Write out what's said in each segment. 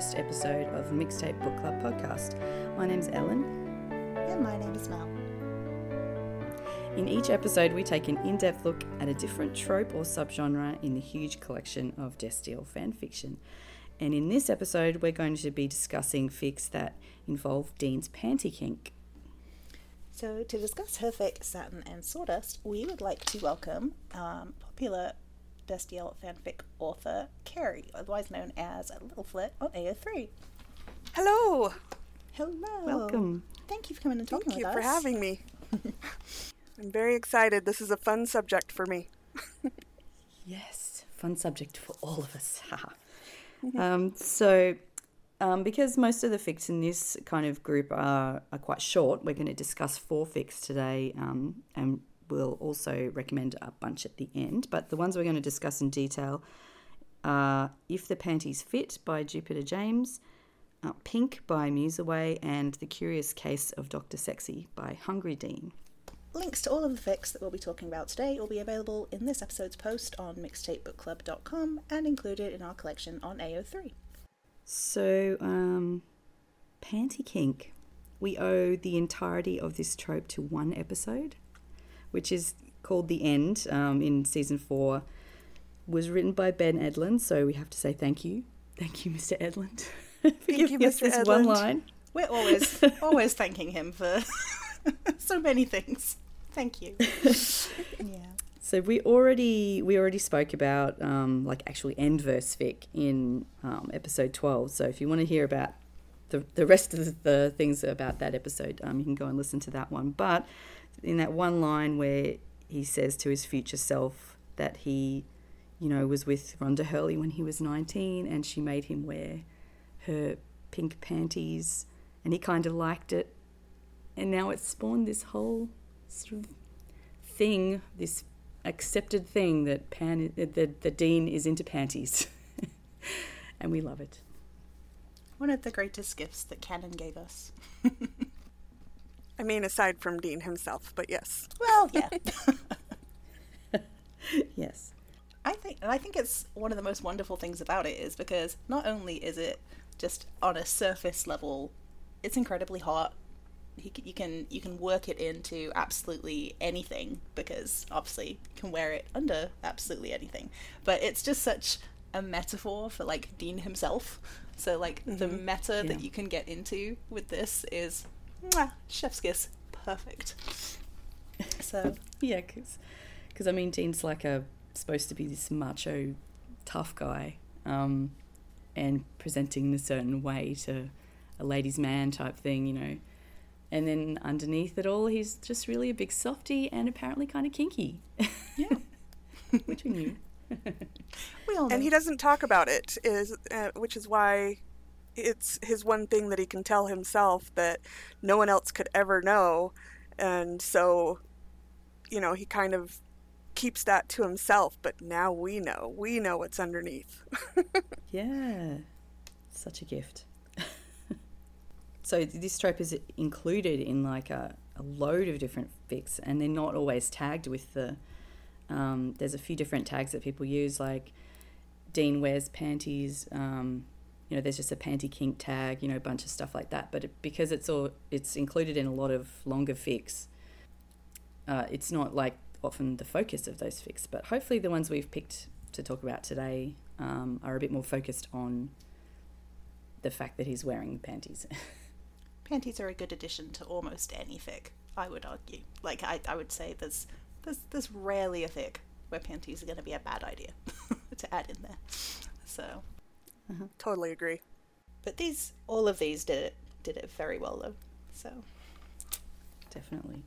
first episode of Mixtape Book Club podcast. My name's Ellen. And my name is Mal. In each episode, we take an in depth look at a different trope or subgenre in the huge collection of Destiel fanfiction. And in this episode, we're going to be discussing fics that involve Dean's panty kink. So, to discuss her fic, Satin and Sawdust, we would like to welcome um, popular Destiel fanfic author Carrie, otherwise known as Ltleflrt on AO3. Hello. Hello. Welcome. Thank you for coming and talking Thank you for having me. I'm very excited. This is a fun subject for me. Yes, fun subject for all of us. um, so, um, because most of the fics in this kind of group are, are quite short, we're going to discuss four fics today, um, and we'll also recommend a bunch at the end. But the ones we're going to discuss in detail are If the Panties Fit by Jupiter James, uh, Pink by museaway, and The Curious Case of Dr. Sexy by Hungry Dean. Links to all of the fics that we'll be talking about today will be available in this episode's post on mixtapebookclub.com and included in our collection on AO3. So, um, Panty Kink. We owe the entirety of this trope to one episode, which is called The End um, in season four. Was written by Ben Edlund, so we have to say thank you. Thank you, Mr. Edlund. for you, Mr. this one Edlund. line. We're always always thanking him for so many things. Thank you. yeah. So we already we already spoke about um, like actually end verse fic in um, episode twelve. So if you want to hear about the the rest of the, the things about that episode, um, you can go and listen to that one. But in that one line where he says to his future self that he, you know, was with Rhonda Hurley when he was nineteen, and she made him wear her pink panties, and he kind of liked it, and now it's spawned this whole sort of thing, this accepted thing that pan that the, the dean is into panties, and we love it. One of the greatest gifts that Canon gave us. I mean, aside from Dean himself, but yes. Well, yeah. Yes, I think and I think it's one of the most wonderful things about it is because not only is it just on a surface level, it's incredibly hot. You can, you can you can work it into absolutely anything because obviously you can wear it under absolutely anything. But it's just such a metaphor for like Dean himself. So like the mm-hmm. meta Yeah. that you can get into with this is mwah, chef's kiss, perfect. So yeah, because I mean, Dean's like a supposed to be this macho, tough guy, um, and presenting in a certain way to a ladies' man type thing, you know. And then underneath it all, he's just really a big softy and apparently kind of kinky, yeah, which we knew. we all know. And he doesn't talk about it, is uh, which is why it's his one thing that he can tell himself that no one else could ever know. And so, you know, he kind of keeps that to himself, but now we know. We know what's underneath. Yeah, such a gift. so this trope is included in like a, a load of different fics, and they're not always tagged with the. Um, there's a few different tags that people use, like Dean wears panties. Um, you know, there's just a panty kink tag. You know, a bunch of stuff like that. But it, because it's all it's included in a lot of longer fics, uh, it's not like often the focus of those fics. But hopefully, the ones we've picked to talk about today um, are a bit more focused on the fact that he's wearing panties. panties are a good addition to almost any fic. I would argue. Like I, I would say there's there's there's rarely a fic where panties are going to be a bad idea to add in there. So, totally agree. but these all of these did it did it very well though. So Definitely.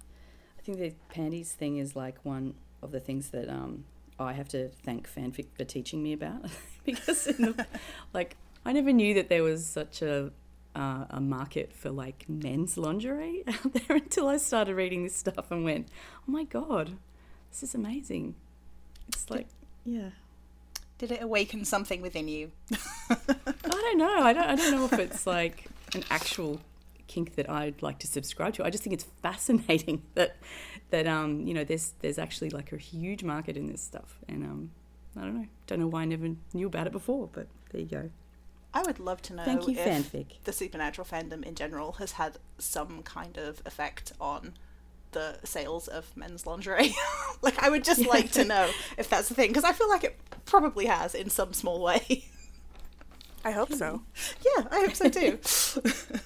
I think the panties thing is like one of the things that um, I have to thank fanfic for teaching me about because the, like I never knew that there was such a uh, a market for like men's lingerie out there until I started reading this stuff and went, oh my god, this is amazing. It's like yeah. Did it awaken something within you? I don't know. I don't. I don't know if it's like an actual kink that I'd like to subscribe to. I just think it's fascinating that that um you know there's there's actually like a huge market in this stuff, and um I don't know. Don't know why I never knew about it before, but there you go. I would love to know Thank you, if fanfic. the supernatural fandom in general has had some kind of effect on the sales of men's lingerie. like, I would just like to know if that's the thing, because I feel like it probably has in some small way. I hope so. yeah, I hope so too.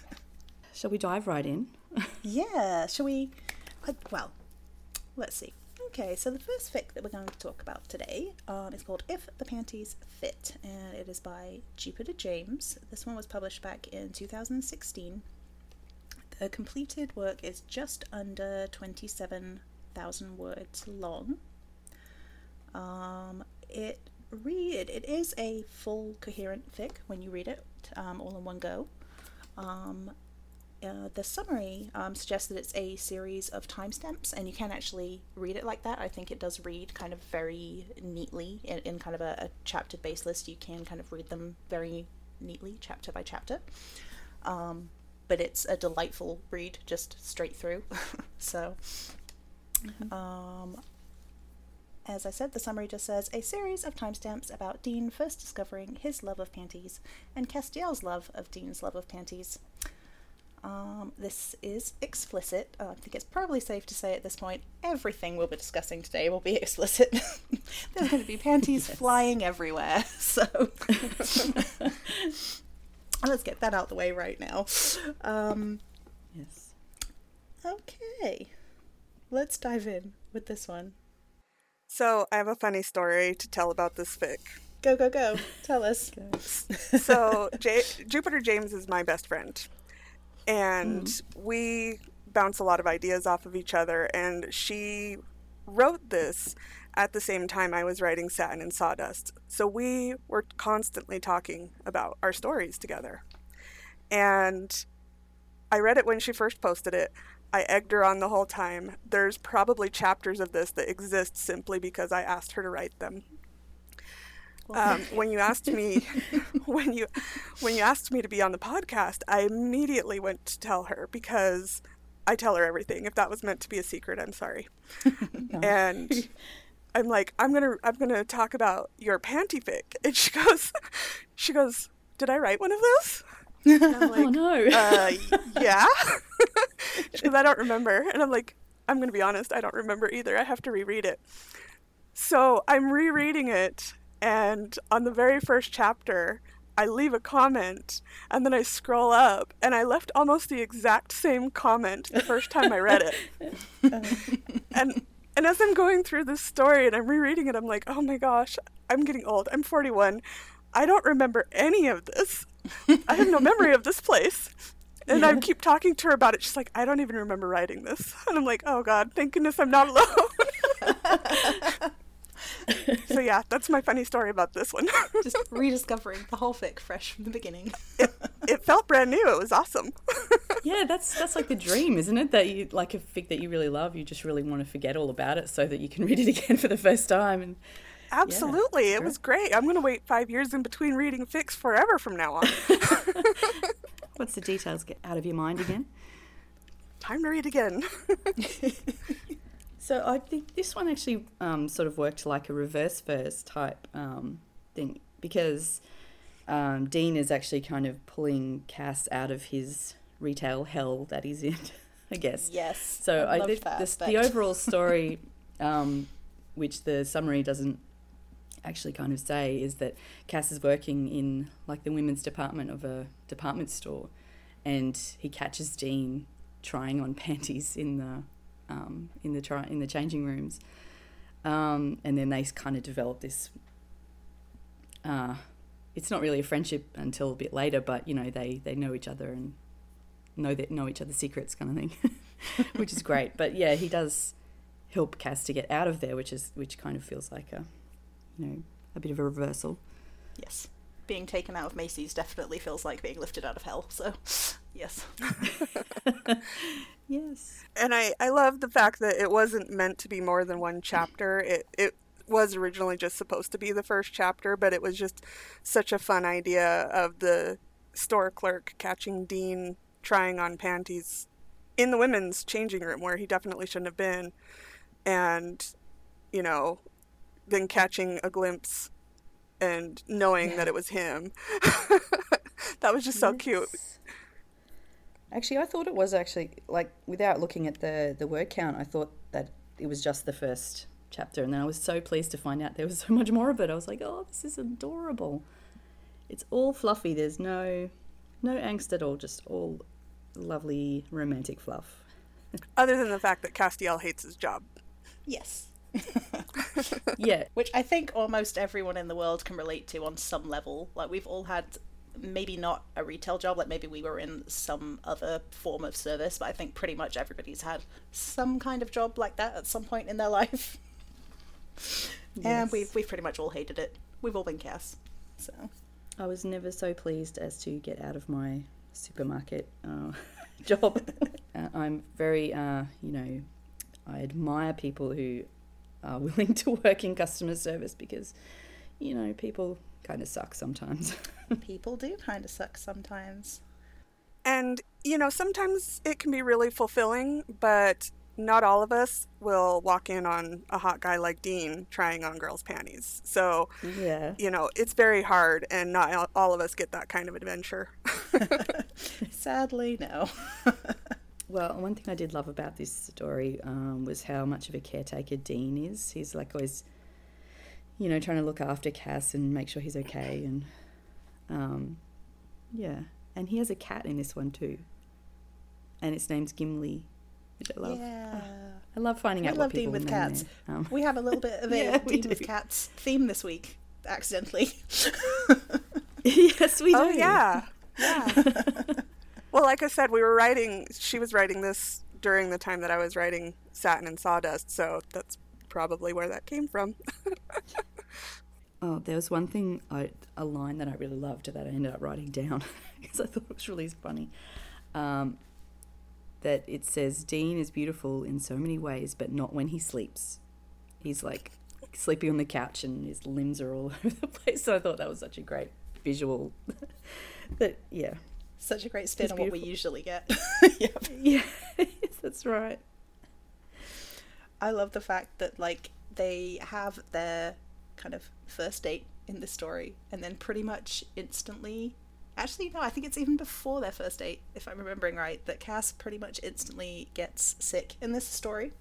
Shall we dive right in? yeah, shall we? Well, let's see. Okay, so the first fic that we're going to talk about today um, is called If the Panties Fit, and it is by Jupiter James. This one was published back in 2016. The completed work is just under 27,000 words long. Um, it read it is a full coherent fic when you read it um, all in one go. Um, uh, the summary um, suggests that it's a series of timestamps, and you can actually read it like that. I think it does read kind of very neatly in, in kind of a, a chapter based list. You can kind of read them very neatly, chapter by chapter. Um, but it's a delightful read, just straight through. so, um, as I said, the summary just says a series of timestamps about Dean first discovering his love of panties and Castiel's love of Dean's love of panties. Um, this is explicit. Uh, I think it's probably safe to say at this point everything we'll be discussing today will be explicit. There's going to be panties flying everywhere, so let's get that out the way right now. Um, Yes. okay, let's dive in with this one. So I have a funny story to tell about this fic. Go, go, go. Tell us. So J- Jupiter James is my best friend, and we bounce a lot of ideas off of each other. And she wrote this at the same time I was writing Satin and Sawdust, so we were constantly talking about our stories together. And I read it when she first posted it. I egged her on the whole time. There's probably chapters of this that exist simply because I asked her to write them. Um, when you asked me, when you when you asked me to be on the podcast, I immediately went to tell her because I tell her everything. If that was meant to be a secret, I'm sorry. and I'm like, I'm gonna I'm gonna talk about your panty fic, and she goes, she goes, did I write one of those? And I'm like, oh no. uh, yeah. Because I don't remember. And I'm like, I'm going to be honest, I don't remember either. I have to reread it. So I'm rereading it, and on the very first chapter, I leave a comment, and then I scroll up, and I left almost the exact same comment the first time I read it. and and as I'm going through this story and I'm rereading it, I'm like, oh my gosh, I'm getting old. I'm 41. I don't remember any of this. I have no memory of this place. And I keep talking to her about it. She's like, I don't even remember writing this. And I'm like, oh God, thank goodness I'm not alone. so yeah, that's my funny story about this one. Just rediscovering the whole fic fresh from the beginning. it, it felt brand new. It was awesome. yeah, that's that's like the dream, isn't it? That you like a fic that you really love, you just really want to forget all about it so that you can read it again for the first time. And Absolutely. it was great. I'm going to wait five years in between reading fics forever from now on. once the details get out of your mind again. Time to read again. So I think this one actually um, sort of worked like a reverse verse type um, thing because um, Dean is actually kind of pulling Cass out of his retail hell that he's in, I guess. Yes. So I I, the, the, the overall story, um, which the summary doesn't actually kind of say, is that Cass is working in like the women's department of a department store, and he catches Dean trying on panties in the um, in the try in the changing rooms, um, and then they kind of develop this. Uh, it's not really a friendship until a bit later, but you know they they know each other and know that know each other's secrets kind of thing, which is great. But yeah, he does help Cass to get out of there, which is which kind of feels like a you know a bit of a reversal. Yes. Being taken out of Macy's definitely feels like being lifted out of hell. So, yes. Yes. and I, I love the fact that it wasn't meant to be more than one chapter. It it was originally just supposed to be the first chapter, but it was just such a fun idea of the store clerk catching Dean trying on panties in the women's changing room where he definitely shouldn't have been, and you know, then catching a glimpse and knowing that it was him. that was just so cute. Actually, I thought it was actually like without looking at the the word count, I thought that it was just the first chapter, and then I was so pleased to find out there was so much more of it. I was like, oh, this is adorable. It's all fluffy. There's no no angst at all. Just all lovely romantic fluff. Other than the fact that Castiel hates his job. Yes. Yeah, Which I think almost everyone in the world can relate to on some level. Like we've all had maybe not a retail job, like maybe we were in some other form of service, but I think pretty much everybody's had some kind of job like that at some point in their life. And we've we've pretty much all hated it. We've all been cast. So I was never so pleased as to get out of my supermarket uh, job. uh, I'm very, uh, you know, I admire people who are willing to work in customer service because, you know, people kind of suck sometimes. people do kind of suck sometimes. And, you know, sometimes it can be really fulfilling, but not all of us will walk in on a hot guy like Dean trying on girls' panties. So, yeah. you know, it's very hard, and not all- all of us get that kind of adventure. Sadly, no. Well, one thing I did love about this story um, was how much of a caretaker Dean is. He's like always, you know, trying to look after Cass and make sure he's okay. And um, yeah, and he has a cat in this one too, and its name's Gimli, which I love. Yeah. I love finding We out love what Dean people with name cats. their- Um, We have a little bit of a Yeah, we Dean with. Cats theme this week, accidentally. yes, we do. Oh, yeah. Yeah. well, like I said, we were writing, she was writing this during the time that I was writing Satin and Sawdust, so that's probably where that came from. Oh, there was one thing, I, a line that I really loved that I ended up writing down because I thought it was really funny. Um, that it says, Dean is beautiful in so many ways, but not when he sleeps. He's like sleeping on the couch and his limbs are all over the place. So I thought that was such a great visual. that, yeah. Such a great spin on what we usually get. yep. Yeah, that's right. I love the fact that like they have their kind of first date in the story, and then pretty much instantly. Actually, no, I think it's even before their first date, if I'm remembering right, that Cass pretty much instantly gets sick in this story.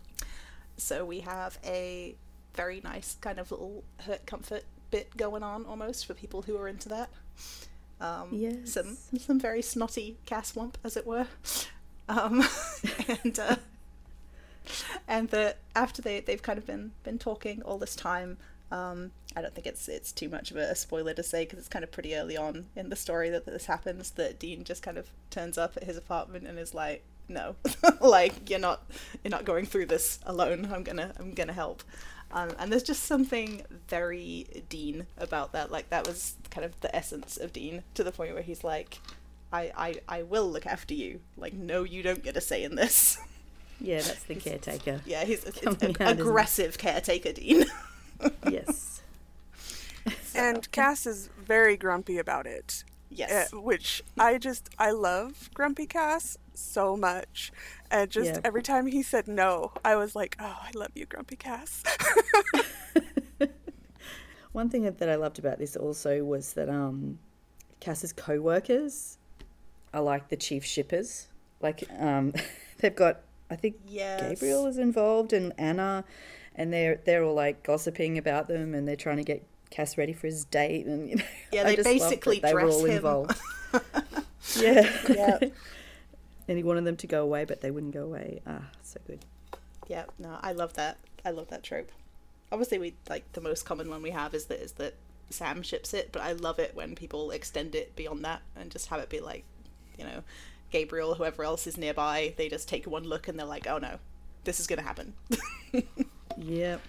So we have a very nice kind of little hurt comfort bit going on almost for people who are into that. Um, Yes. Some some very snotty Cass whump, as it were. Um, and uh, and that after they they've kind of been been talking all this time. Um, I don't think it's it's too much of a spoiler to say because it's kind of pretty early on in the story that this happens. That Dean just kind of turns up at his apartment and is like, "No, like you're not you're not going through this alone. I'm gonna I'm gonna help." Um, and there's just something very Dean about that. Like that was kind of the essence of Dean to the point where he's like, "I I, I will look after you. Like no, you don't get a say in this." Yeah, that's the caretaker. Yeah, he's it's Coming out, aggressive caretaker Dean. Yes. And Cass is very grumpy about it. yes. uh, which I just I love Grumpy Cass so much, and just Yeah. every time he said no, I was like, oh, I love you, Grumpy Cass. One thing that I loved about this also was that um, Cass's co-workers are like the chief shippers. Like um, they've got, I think Yes. Gabriel is involved and Anna, and they're they're all like gossiping about them, and they're trying to get Cass ready for his date, and you know, Yeah, I they just basically they were dress all him. involved. yeah, Yeah. and he wanted them to go away, but they wouldn't go away. Ah, so good. Yeah, no, I love that. I love that trope. Obviously, we like the most common one we have is that is that Sam ships it, but I love it when people extend it beyond that and just have it be like, you know, Gabriel, whoever else is nearby, they just take one look and they're like, oh no, this is gonna happen. Yep.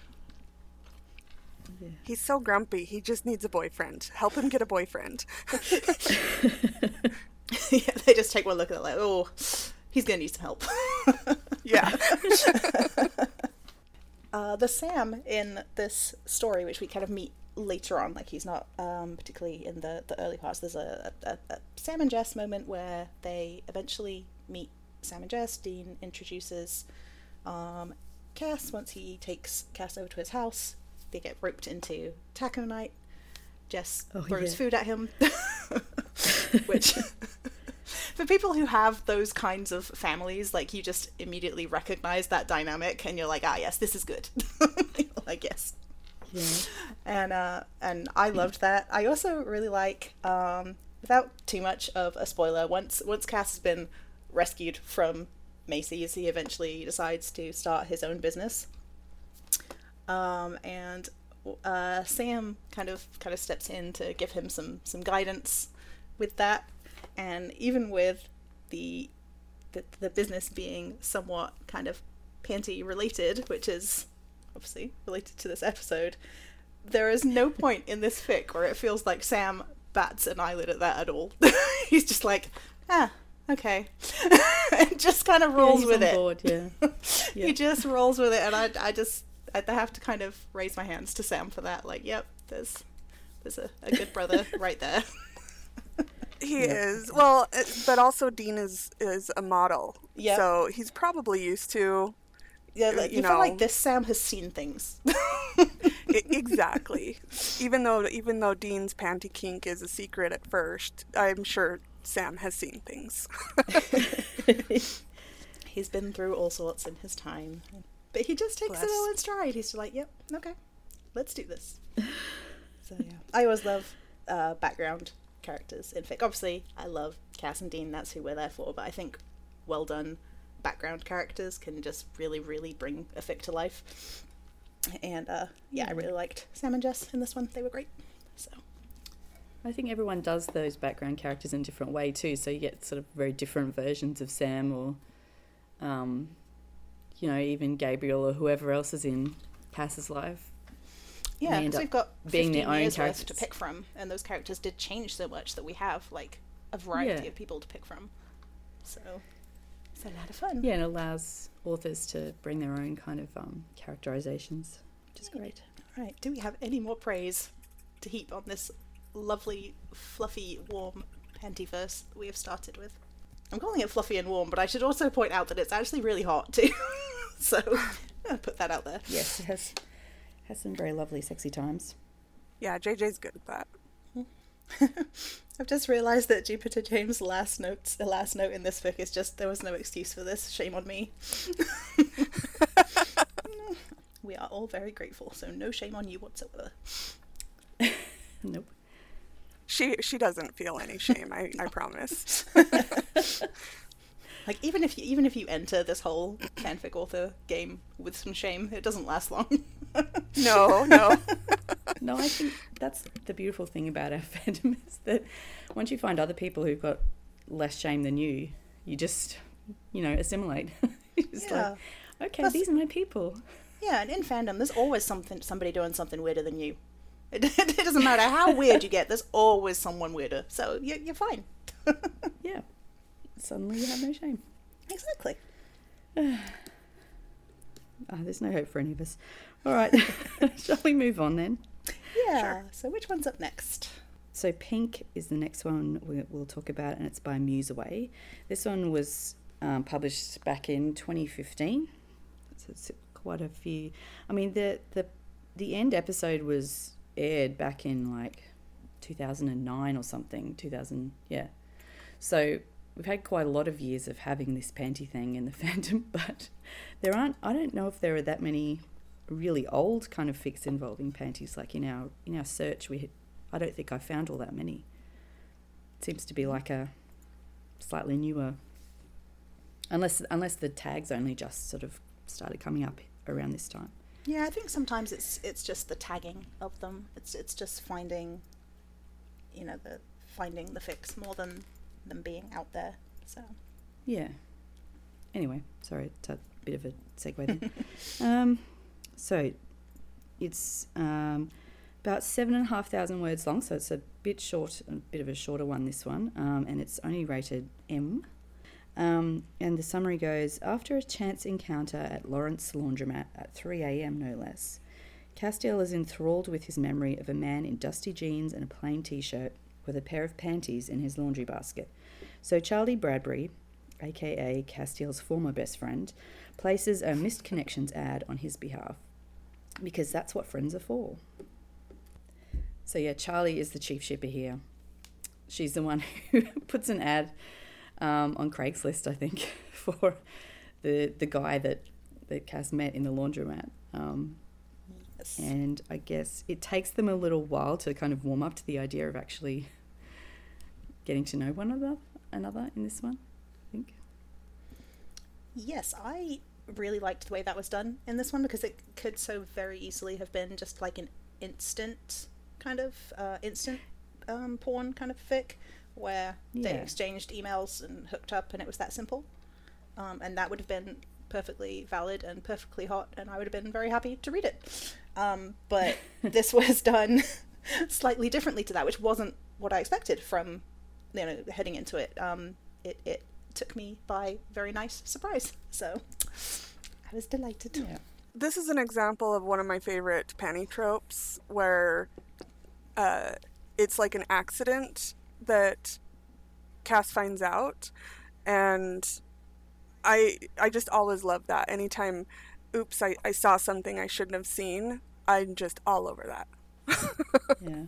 He's so grumpy. He just needs a boyfriend. Help him get a boyfriend. yeah, they just take one look and they're like, oh, he's gonna need some help. yeah. uh, the Sam in this story, which we kind of meet later on, like he's not um, particularly in the, the early parts. There's a, a, a Sam and Jess moment where they eventually meet Sam and Jess. Dean introduces um, Cass once he takes Cass over to his house. They get roped into taco night. Jess Oh, throws yeah. food at him. which for people who have those kinds of families, like you just immediately recognize that dynamic, and you're like, ah, yes, this is good. like yes. Yeah. And uh, and I loved that. I also really like, um, without too much of a spoiler, once once Cass has been rescued from Macy's, he eventually decides to start his own business. Um, and uh, Sam kind of kind of steps in to give him some some guidance with that, and even with the the, the business being somewhat kind of panty related, which is obviously related to this episode, there is no point in this fic where it feels like Sam bats an eyelid at that at all. He's just like, ah, okay, and just kind of rolls yeah, with it. Board, yeah. yeah. He just rolls with it, and I, I just, I have to kind of raise my hands to Sam for that. Like, yep, there's, there's a, a good brother right there. He yeah. is well, but also Dean is is a model, yeah. So he's probably used to. Yeah, like, you, you know, feel like this Sam has seen things. exactly. even though even though Dean's panty kink is a secret at first, I'm sure Sam has seen things. He's been through all sorts in his time, but he just takes Bless. it all in stride. He's like, "Yep, okay, let's do this." so yeah, I always love uh, background characters in fic. Obviously, I love Cass and Dean. That's who we're there for. But I think well done background characters can just really, really bring a fic to life. And uh, yeah, I really liked Sam and Jess in this one. They were great. So. I think everyone does those background characters in a different way too. So you get sort of very different versions of Sam, or, um, you know, even Gabriel or whoever else is in Cass's life. Yeah, because we've got being their own characters to pick from, and those characters did change so much that we have like a variety yeah. of people to pick from. So it's a lot of fun. Yeah, and allows authors to bring their own kind of um, characterizations, which is great. All right, do we have any more praise to heap on this lovely, fluffy, warm pantyverse that we have started with? I'm calling it fluffy and warm, but I should also point out that it's actually really hot too. so I'll put that out there. Yes, it has has some very lovely, sexy times. Yeah, JJ's good at that. I've just realised that Jupiter James' last notes, the last note in this book is just there was no excuse for this. Shame on me. we are all very grateful, so no shame on you whatsoever. nope. She she doesn't feel any shame. I I promise. Like even if you even if you enter this whole fanfic author game with some shame, it doesn't last long. no, no. no, I think that's the beautiful thing about our fandom is that once you find other people who've got less shame than you, you just, you know, assimilate. just yeah. like, okay, Plus, these are my people. Yeah, and in fandom, there's always something somebody doing something weirder than you. It, it doesn't matter how weird you get. There's always someone weirder. So you're, you're fine. yeah suddenly you have no shame. Exactly. oh, there's no hope for any of us. All right, shall we move on then? Yeah. Sure. So which one's up next? So Pink is the next one we'll talk about, and it's by museaway. This one was um, published back in 2015. So it's quite a few. I mean, the the the end episode was aired back in like 2009 or something. 2000, yeah. So we've had quite a lot of years of having this panty thing in the fandom, but there aren't. I don't know if there are that many really old kind of fics involving panties. Like in our in our search, we I don't think I found all that many. It seems to be like a slightly newer, unless unless the tags only just sort of started coming up around this time. Yeah, I think sometimes it's it's just the tagging of them. It's it's just finding, you know, the finding the fics more than them being out there. So yeah. Anyway, sorry, it's a bit of a segue then. um, so it's um, about seven and a half thousand words long, so it's a bit short, a bit of a shorter one. This one, um, and it's only rated M. Um, and the summary goes After a chance encounter at Lawrence Laundromat at 3 a.m., no less, Castiel is enthralled with his memory of a man in dusty jeans and a plain t shirt with a pair of panties in his laundry basket. So Charlie Bradbury, aka Castiel's former best friend, places a missed connections ad on his behalf because that's what friends are for. So yeah, Charlie is the chief shipper here. she's the one who puts an ad um, on Craigslist, I think, for the the guy that that Cass met in the laundromat. Um, Yes. and I guess it takes them a little while to kind of warm up to the idea of actually getting to know one another another in this one. I think. Yes, I really liked the way that was done in this one because it could so very easily have been just like an instant kind of uh, instant um, porn kind of fic where they exchanged emails and hooked up and it was that simple. Um, and that would have been perfectly valid and perfectly hot, and I would have been very happy to read it. Um, but this was done slightly differently to that, which wasn't what I expected from you know heading into it. Um, it it took me by very nice surprise. So I was delighted. Yeah. This is an example of one of my favorite panty tropes where uh, it's like an accident that Cass finds out, and I I just always love that. Anytime, oops, I, I saw something I shouldn't have seen, I'm just all over that. yeah.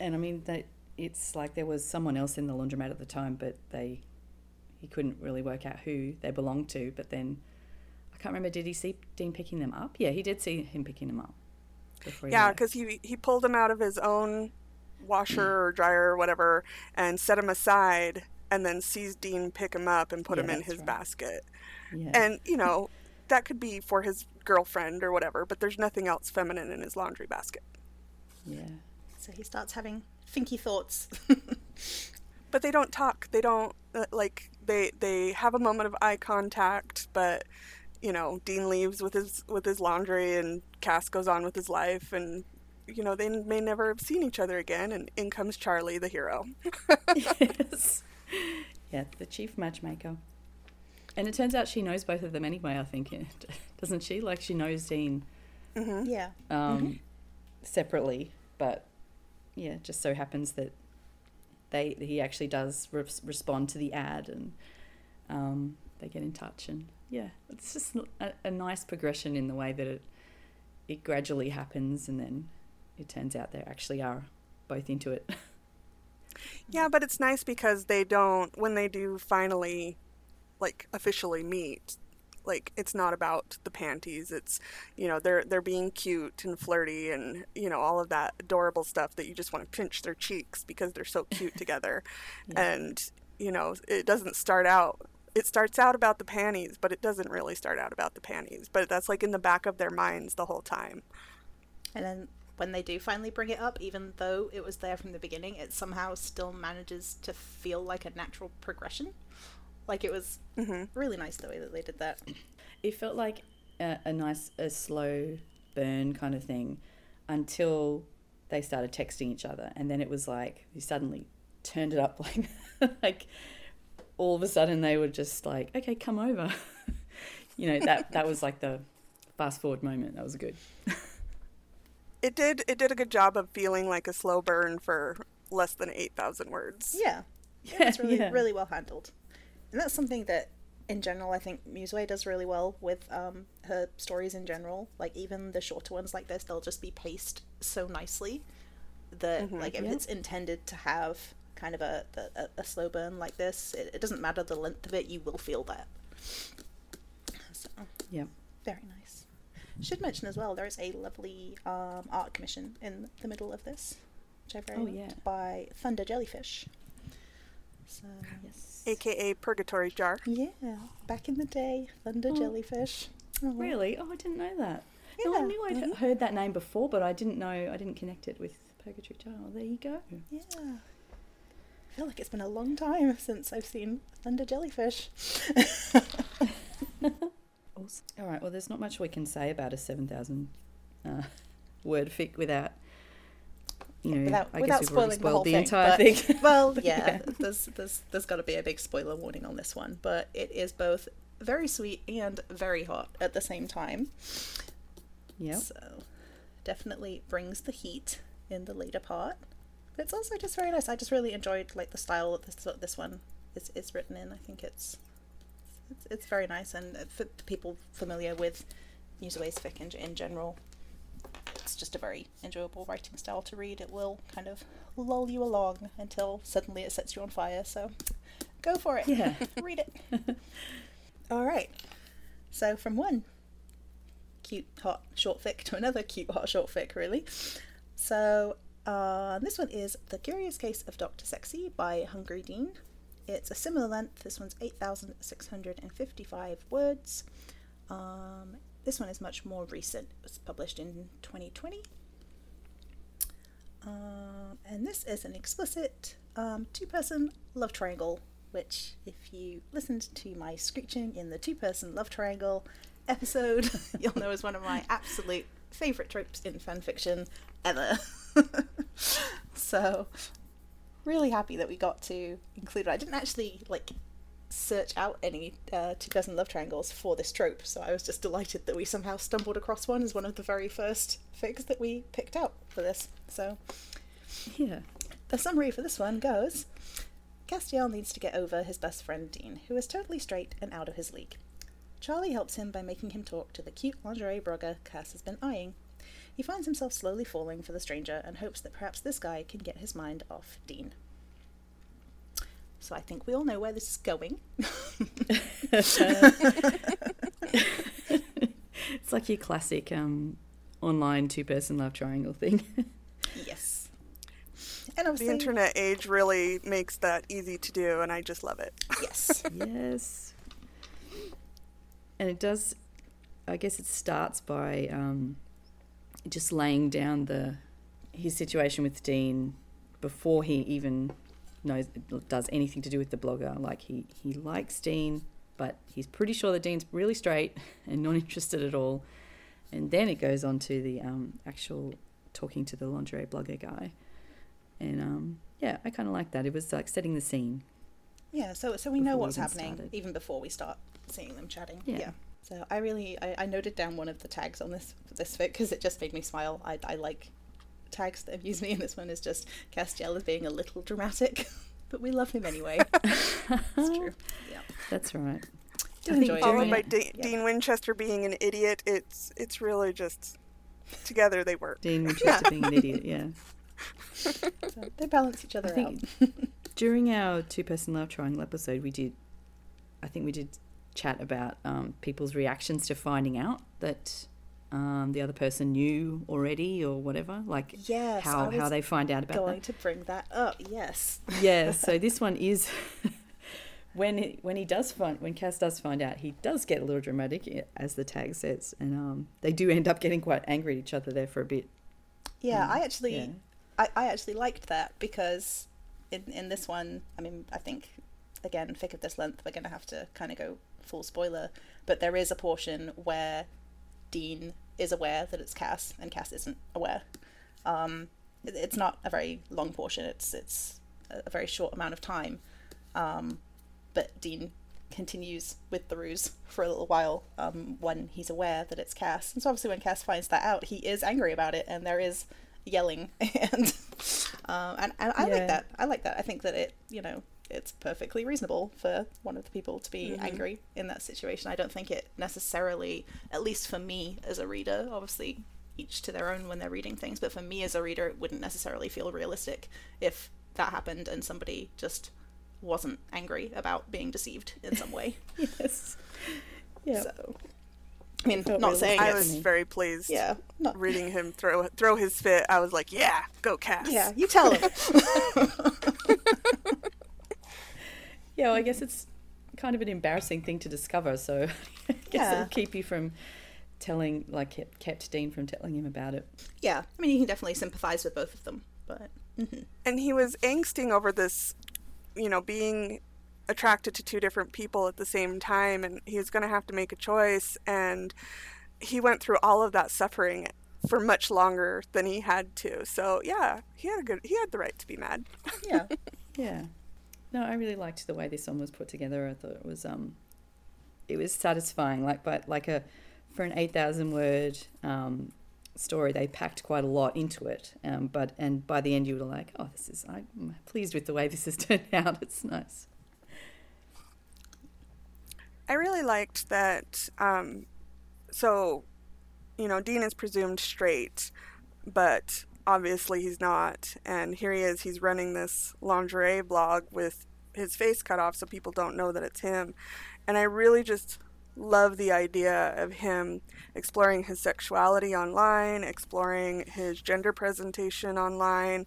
And I mean that it's like there was someone else in the laundromat at the time, but they he couldn't really work out who they belonged to. But then I can't remember. Did he see Dean picking them up? Yeah, he did see him picking them up. Yeah, because he he pulled them out of his own washer or dryer or whatever and set him aside, and then sees Dean pick him up and put Yeah, him in his right. basket. yeah. And you know that could be for his girlfriend or whatever, but there's nothing else feminine in his laundry basket. yeah. So he starts having thinky thoughts. But they don't talk. They don't uh, like they they have a moment of eye contact, but you know Dean leaves with his with his laundry and Cass goes on with his life and. You know, they may never have seen each other again, and in comes Charlie, the hero. yes. Yeah, the chief matchmaker. And it turns out she knows both of them anyway, I think, doesn't she? Like, she knows Dean yeah. um, separately, but yeah, just so happens that they he actually does re- respond to the ad and um, they get in touch. And yeah, it's just a, a nice progression in the way that it, it gradually happens and then it turns out they actually are both into it. Yeah, but it's nice because they don't when they do finally like officially meet, like it's not about the panties. It's you know, they're they're being cute and flirty and you know, all of that adorable stuff that you just want to pinch their cheeks because they're so cute together. And, you know, it doesn't start out it starts out about the panties, but it doesn't really start out about the panties. But that's like in the back of their minds the whole time. And then when they do finally bring it up, even though it was there from the beginning, it somehow still manages to feel like a natural progression. Like it was mm-hmm. really nice the way that they did that. it felt like a, a nice, a slow burn kind of thing until they started texting each other, and then it was like you suddenly turned it up like like all of a sudden they were just like, okay, come over. you know that that was like the fast forward moment. That was good. It did it did a good job of feeling like a slow burn for less than 8,000 words. Yeah. Yeah, it's really Yeah. really well handled. And that's something that in general I think Musue does really well with um, her stories in general. Like even the shorter ones like this, they'll just be paced so nicely that like if Yeah. it's intended to have kind of a, a, a slow burn like this, it, it doesn't matter the length of it, you will feel that. So Yeah. very nice. Should mention as well, there is a lovely um, art commission in the middle of this, which I very Oh, yeah. by Thunder Jellyfish. So Yes. AKA Purgatory Jar. yeah, back in the day, Thunder Oh. Jellyfish. Oh, Really? Oh, I didn't know that. No, I Yeah. knew I'd heard that name before, but I didn't know I didn't connect it with Purgatory Jar. Oh, there you go. Yeah. I feel like it's been a long time since I've seen Thunder Jellyfish. Awesome. All right. Well, there's not much we can say about a seven thousand uh, word fic without, you know, without without guess we've already spoiling the whole the, thing. entire but- thing. well, yeah, Yeah. there's there's there's got to be a big spoiler warning on this one, but it is both very sweet and very hot at the same time. Yeah. So definitely brings the heat in the later part. But it's also just very nice. I just really enjoyed like the style that this this one is, is written in. I think it's it's, it's very nice, and for people familiar with Musue's fic in, in general, it's just a very enjoyable writing style to read. It will kind of lull you along until suddenly it sets you on fire. So go for it. Yeah. read it. All right. So from one cute hot short fic to another cute hot short fic, really. So uh, this one is The Curious Case of Dr. Sexy by Hungry Dean. It's a similar length. This one's 8,655 words. Um, this one is much more recent. It was published in 2020. Um, and this is an explicit um, two person love triangle, which, if you listened to my screeching in the two person love triangle episode, you'll know is one of my absolute favourite tropes in fanfiction ever. so, really happy that we got to include it. I didn't actually like search out any uh, two person love triangles for this trope, so I was just delighted that we somehow stumbled across one as one of the very first fics that we picked out for this. So, Yeah. the summary for this one goes Castiel needs to get over his best friend Dean, who is totally straight and out of his league. Charlie helps him by making him talk to the cute lingerie blogger Cass has been eyeing. He finds himself slowly falling for the stranger and hopes that perhaps this guy can get his mind off Dean. So I think we all know where this is going. It's like your classic um, online two person love triangle thing. yes. And The internet age really makes that easy to do, and I just love it. yes. yes. And it does, I guess it starts by um, just laying down the his situation with Dean before he even knows does anything to do with the blogger. Like he he likes Dean, but he's pretty sure that Dean's really straight and not interested at all. And then it goes on to the um, actual talking to the lingerie blogger guy, and um, yeah, I kind of like that. It was like setting the scene. Yeah, so so we know we what's even happening started. even before we start seeing them chatting. Yeah. So I really I, I noted down one of the tags on this this fic because it just made me smile. I I like tags that amuse me, and this one is just Castiel as being a little dramatic, but we love him anyway. it's true. Yeah. That's right. Do I think enjoy. Followed by it- De- Yeah. Dean Winchester being an idiot. It's it's really just together they work. Dean Winchester being an idiot, yeah. So they balance each other I think out. during our two person love triangle episode, we did, I think we did chat about um, people's reactions to finding out that um, the other person knew already or whatever, like Yes, how, how they find out about Going that. to bring that up. Yes. Yeah, so this one is when he, when he does find when Cass does find out, he does get a little dramatic, eh, as the tag says, and um, they do end up getting quite angry at each other there for a bit. Yeah, Mm, I actually, yeah. I, I actually liked that because in in this one, I mean, I think again, fic of this length, we're gonna have to kind of go full spoiler, but there is a portion where Dean is aware that it's Cass and Cass isn't aware. Um, it- it's not a very long portion; it's it's a very short amount of time, um, but Dean continues with the ruse for a little while um, when he's aware that it's Cass. And so obviously when Cass finds that out, he is angry about it, and there is yelling, and um, and, and I Yeah. like that. I like that. I think that it, you know, it's perfectly reasonable for one of the people to be mm-hmm. angry in that situation. I don't think it necessarily, at least for me as a reader, obviously each to their own when they're reading things, but for me as a reader, it wouldn't necessarily feel realistic if that happened and somebody just wasn't angry about being deceived in some way. Yes. Yeah. So, I mean, Felt not realistic. saying I to it's was me. very pleased. yeah, not Reading him throw throw his fit, I was like, "Yeah, go Cass." yeah. You tell him. Yeah, well, I guess it's kind of an embarrassing thing to discover, so I guess Yeah. it'll keep you from telling, like, kept, kept Dean from telling him about it. yeah, I mean, you can definitely sympathize with both of them, but mhm. and he was angsting over this, you know, being attracted to two different people at the same time, and he was going to have to make a choice, and he went through all of that suffering for much longer than he had to. So yeah, he had a good, he had the right to be mad. yeah, Yeah. No, I really liked the way this one was put together. I thought it was um, it was satisfying. Like, but like a for an eight thousand word um, story, they packed quite a lot into it. Um, but and by the end, you were like, oh, this is I'm pleased with the way this has turned out. It's nice. I really liked that. Um, so, you know, Dean is presumed straight, but obviously he's not. And here he is, he's running this lingerie blog with his face cut off so people don't know that it's him. And I really just love the idea of him exploring his sexuality online, exploring his gender presentation online.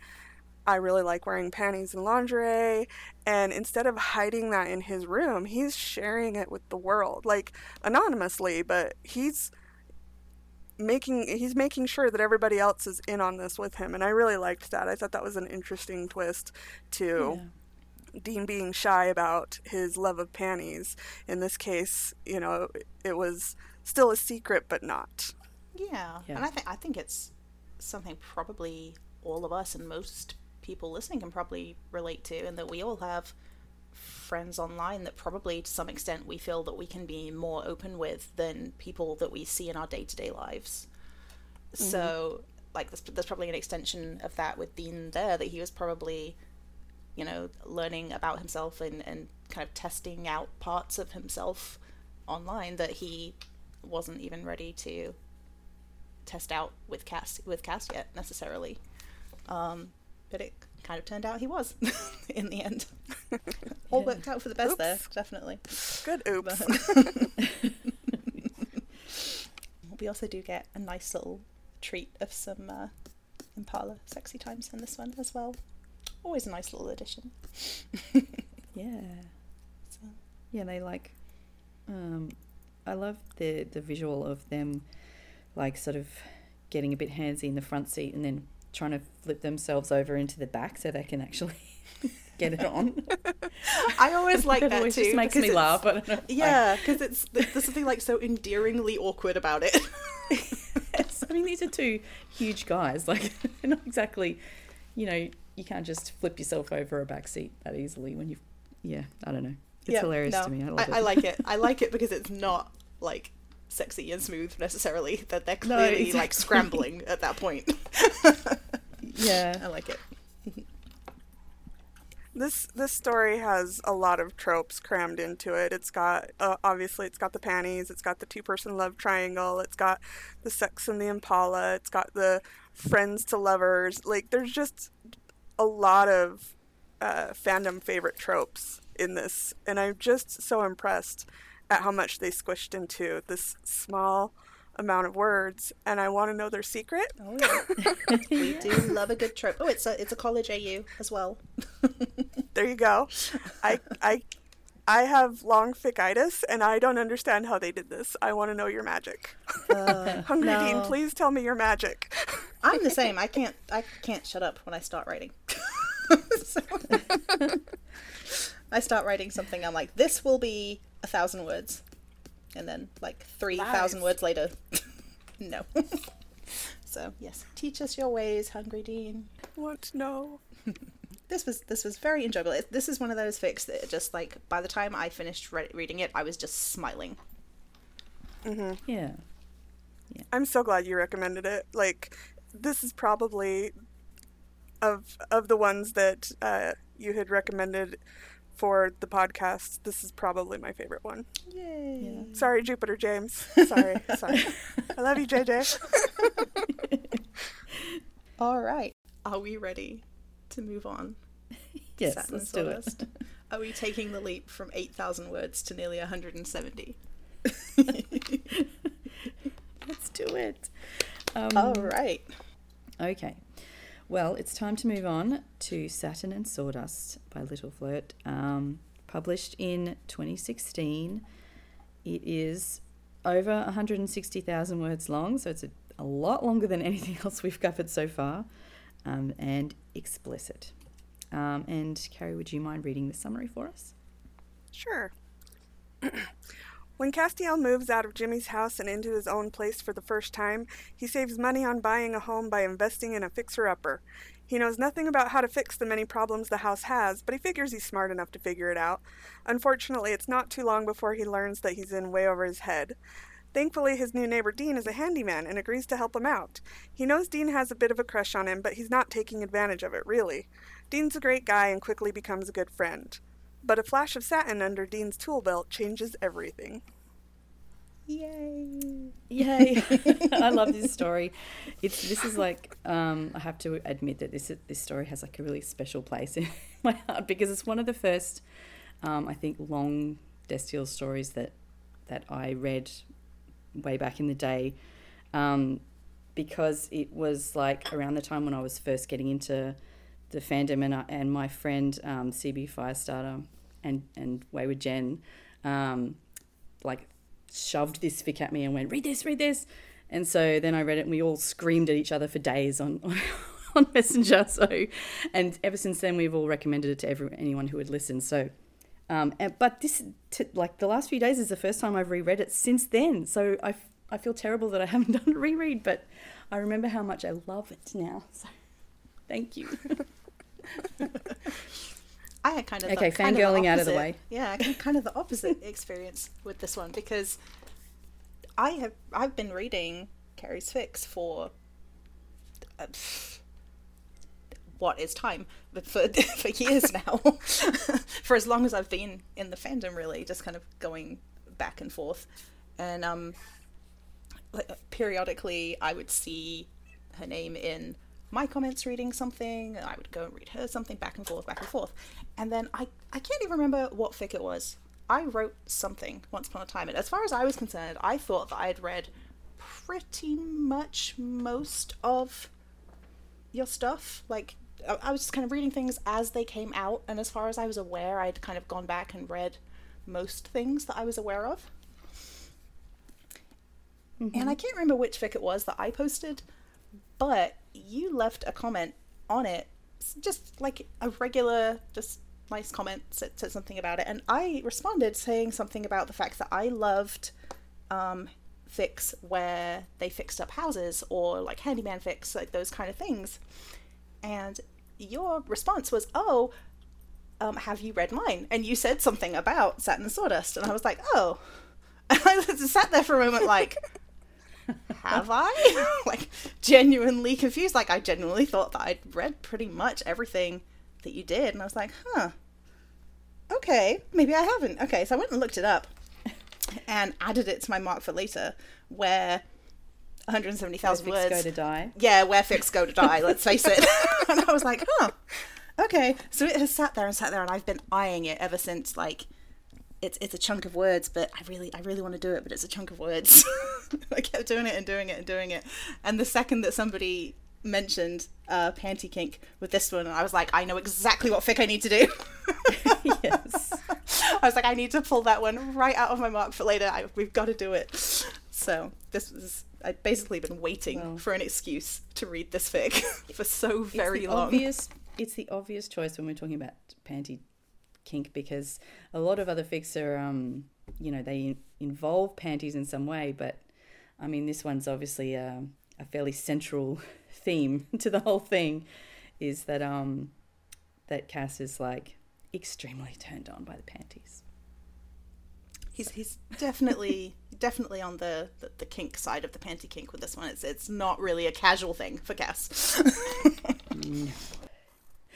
I really like wearing panties and lingerie. And instead of hiding that in his room, he's sharing it with the world, like anonymously, but he's making he's making sure that everybody else is in on this with him and i really liked that i thought that was an interesting twist to yeah. dean being shy about his love of panties in this case you know it was still a secret but not yeah, yeah. and i think i think it's something probably all of us and most people listening can probably relate to and that we all have friends online that probably to some extent we feel that we can be more open with than people that we see in our day-to-day lives mm-hmm. so like there's, there's probably an extension of that with dean there that he was probably you know learning about himself and, and kind of testing out parts of himself online that he wasn't even ready to test out with Cass with Cass yet necessarily um, but it kind of turned out he was in the end. All worked out for the best oops. there, definitely. Good oops. we also do get a nice little treat of some uh, Impala sexy times in this one as well. Always a nice little addition. yeah. So. Yeah, they like. Um, I love the the visual of them, like sort of getting a bit handsy in the front seat and then trying to flip themselves over into the back so they can actually get it on. I always like that always too. Just makes me laugh. I yeah, because it's there's something like so endearingly awkward about it. I mean these are two huge guys. Like not exactly, you know, you can't just flip yourself over a back seat that easily when you. Yeah, I don't know. It's yeah, hilarious no, to me. I, I, I like it. I like it because it's not like sexy and smooth necessarily. That they're clearly no, exactly. like scrambling at that point. yeah, I like it. This this story has a lot of tropes crammed into it. It's got uh, obviously it's got the panties, it's got the two person love triangle, it's got the sex and the impala, it's got the friends to lovers. Like there's just a lot of uh, fandom favorite tropes in this, and I'm just so impressed at how much they squished into this small amount of words and I want to know their secret. Oh yeah. we do love a good trope. Oh, it's a it's a college AU as well. there you go. I I I have long fickitis and I don't understand how they did this. I want to know your magic. Uh, Hungry no. Dean, please tell me your magic. I'm the same. I can't I can't shut up when I start writing. I start writing something, I'm like, this will be a thousand words. And then, like, 3,000 words later, no. so, yes, teach us your ways, hungrydean. Want to know? this was this was very enjoyable. This is one of those fics that just like by the time I finished re- reading it, I was just smiling. Mm-hmm. Yeah. yeah. I'm so glad you recommended it. Like, this is probably of of the ones that uh, you had recommended for the podcast, this is probably my favorite one. Yay! Yeah. Sorry, Jupiter_James. Sorry, sorry. I love you, JJ. All right. Are we ready to move on? yes, Satin let's do it. Are we taking the leap from 8,000 words to nearly 170? let's do it. Um, All right. Okay. Well, it's time to move on to Satin and Sawdust by Ltleflrt, um, published in 2016. It is over 160,000 words long, so it's a, a, lot longer than anything else we've covered so far, um, and explicit. Um, and Carrie, would you mind reading the summary for us? Sure. When Castiel moves out of Jimmy's house and into his own place for the first time, he saves money on buying a home by investing in a fixer upper. He knows nothing about how to fix the many problems the house has, but he figures he's smart enough to figure it out. Unfortunately, it's not too long before he learns that he's in way over his head. Thankfully, his new neighbor Dean is a handyman and agrees to help him out. He knows Dean has a bit of a crush on him, but he's not taking advantage of it, really. Dean's a great guy and quickly becomes a good friend but a flash of satin under Dean's tool belt changes everything. Yay! Yay! I love this story. It's this is like um, I have to admit that this this story has like a really special place in my heart because it's one of the first, um, I think, long Destiel stories that that I read way back in the day, um, because it was like around the time when I was first getting into the fandom and I, and my friend um, CB Firestarter and and Wayward Jen, um, like shoved this fic at me and went, read this, read this. And so then I read it and we all screamed at each other for days on, on, Messenger. So, and ever since then, we've all recommended it to every, anyone who would listen. So, um, and, but this, t- like the last few days is the first time I've reread it since then. So I, f- I feel terrible that I haven't done a reread, but I remember how much I love it now. So thank you. I had kind of okay, the, kind fangirling of the out of the way. Yeah, I had kind of the opposite experience with this one because I have I've been reading Carrie's fics for uh, what is time, but for for years now, for as long as I've been in the fandom, really, just kind of going back and forth, and um, like, periodically I would see her name in my comments reading something, and I would go and read her something back and forth, back and forth. And then I, I can't even remember what fic it was. I wrote something once upon a time, and as far as I was concerned, I thought that I had read pretty much most of your stuff. Like, I, I was just kind of reading things as they came out, and as far as I was aware, I'd kind of gone back and read most things that I was aware of. And mm-hmm. I can't remember which fic it was that I posted, but you left a comment on it, just like a regular, just nice comment, said, said something about it, and I responded saying something about the fact that I loved um, fics where they fixed up houses or like handyman fix, like those kind of things. And your response was, "Oh, um, have you read mine?" And you said something about Satin Sawdust, and I was like, "Oh." And I just sat there for a moment, like, have I? like, genuinely confused. Like, I genuinely thought that I'd read pretty much everything that you did. And I was like, huh. Okay, maybe I haven't. Okay, so I went and looked it up and added it to my mark for later, where 170,000 Fics words. go to die. Yeah, where fics go to die, let's face it. and I was like, huh. Okay, so it has sat there and sat there, and I've been eyeing it ever since, like, it's it's a chunk of words, but I really I really want to do it, but it's a chunk of words. I kept doing it and doing it and doing it, and the second that somebody mentioned uh, panty kink with this one, I was like, I know exactly what fic I need to do. yes. I was like, I need to pull that one right out of my mark for later. I, we've got to do it. So this was I'd basically been waiting Well. for an excuse to read this fic for so very it's long. Obvious, it's the obvious choice when we're talking about panty kink because a lot of other fics are, um, you know, they involve panties in some way, but I mean, this one's obviously a, a fairly central theme to the whole thing, is that um, that Cass is like extremely turned on by the panties. He's he's definitely definitely on the, the, the kink side of the panty kink with this one. It's it's not really a casual thing for Cass.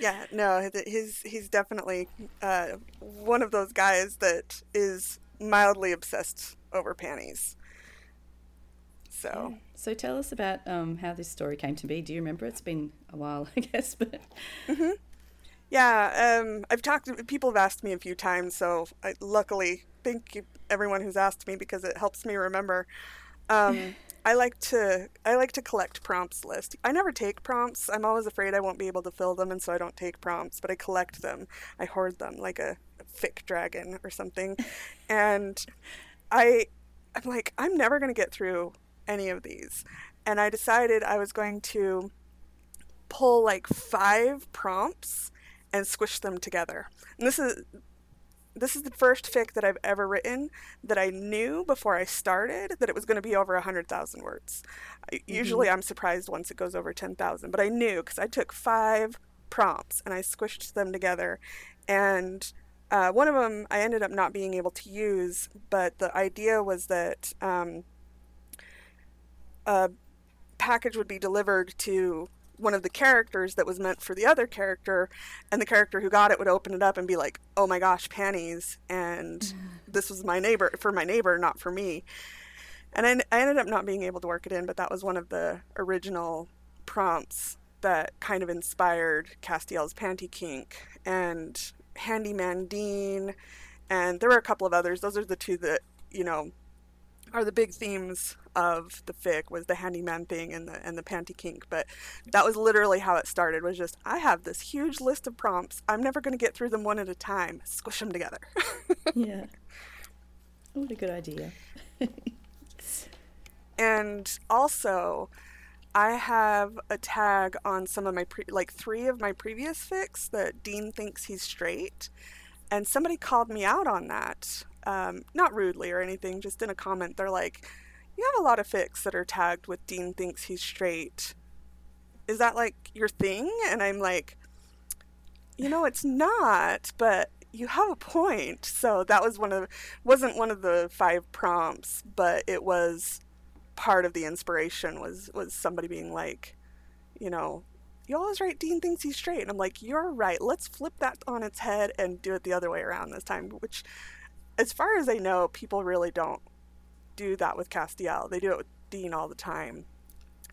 Yeah, no, th- he's he's definitely uh, one of those guys that is mildly obsessed over panties. So So tell us about um, how this story came to be. Do you remember? It's been a while, I guess, but yeah, um, I've talked. to People have asked me a few times, so I luckily thank you everyone who's asked me because it helps me remember. Um, I like to I like to collect prompts list. I never take prompts. I'm always afraid I won't be able to fill them, and so I don't take prompts. But I collect them. I hoard them like a, a fic dragon or something. and I I'm like I'm never gonna get through any of these. And I decided I was going to pull like five prompts and squish them together. And this is this is the first fic that I've ever written that I knew before I started that it was going to be over 100,000 words. I, Usually I'm surprised once it goes over 10,000, but I knew because I took five prompts and I squished them together. And uh, one of them I ended up not being able to use, but the idea was that um, a package would be delivered to one of the characters that was meant for the other character, and the character who got it would open it up and be like, "Oh my gosh, panties!" And mm-hmm. this was my neighbor for my neighbor, not for me. and I, I ended up not being able to work it in, but that was one of the original prompts that kind of inspired Castiel's Panty Kink and Handyman Dean, and there were a couple of others. Those are the two that you know are the big themes of the fic was the handyman thing and the and the panty kink but that was literally how it started was just i have this huge list of prompts. I'm never going to get through them one at a time. Squish them together. Yeah. What a good idea. And also i have a tag on some of my pre- like three of my previous fics that dean thinks he's straight and somebody called me out on that um, not rudely or anything, just in a comment, they're like, You have a lot of fics that are tagged with Dean thinks he's straight. Is that like your thing? And I'm like, You know, it's not, but you have a point. So that was one of wasn't one of the five prompts, but it was part of the inspiration was was somebody being like, you know, you always write Dean thinks he's straight. And I'm like, you're right. Let's flip that on its head and do it the other way around this time, which as far as I know, people really don't do that with Castiel. They do it with Dean all the time.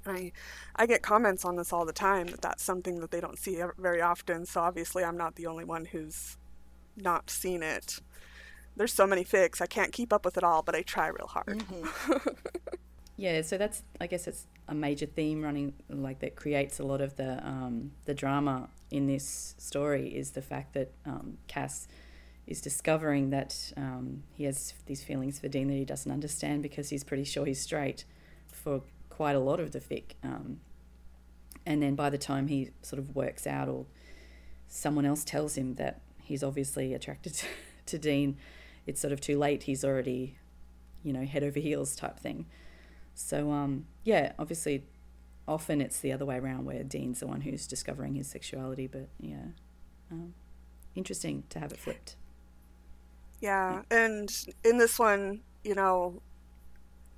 And I, I get comments on this all the time that that's something that they don't see very often. So obviously, I'm not the only one who's not seen it. There's so many fics, I can't keep up with it all, but I try real hard. Mm-hmm. yeah, so that's I guess it's a major theme running like that creates a lot of the um, the drama in this story is the fact that um, Cass is discovering that um, he has these feelings for Dean that he doesn't understand because he's pretty sure he's straight for quite a lot of the fic. Um, and then by the time he sort of works out, or someone else tells him that he's obviously attracted to, Dean, it's sort of too late. He's already, you know, head over heels type thing. So, um, yeah, obviously, often it's the other way around where Dean's the one who's discovering his sexuality, but yeah, um, interesting to have it flipped. Yeah, and in this one, you know,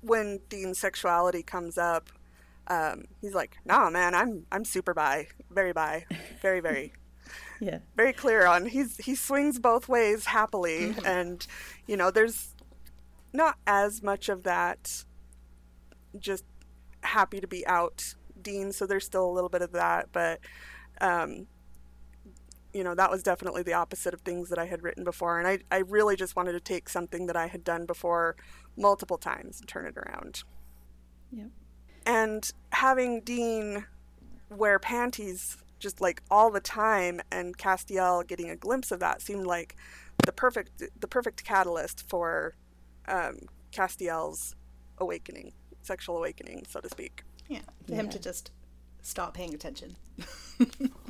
when Dean's sexuality comes up, um, he's like, "Nah, man, I'm I'm super bi, very bi, very very." yeah. Very clear on he's he swings both ways happily, mm-hmm. and you know, there's not as much of that. Just happy to be out, Dean. So there's still a little bit of that, but um, you know, that was definitely the opposite of things that I had written before. And I, I really just wanted to take something that I had done before multiple times and turn it around. Yep. And having Dean wear panties just like all the time and Castiel getting a glimpse of that seemed like the perfect the perfect catalyst for um, Castiel's awakening, sexual awakening, so to speak. Yeah, for yeah. him to just start paying attention.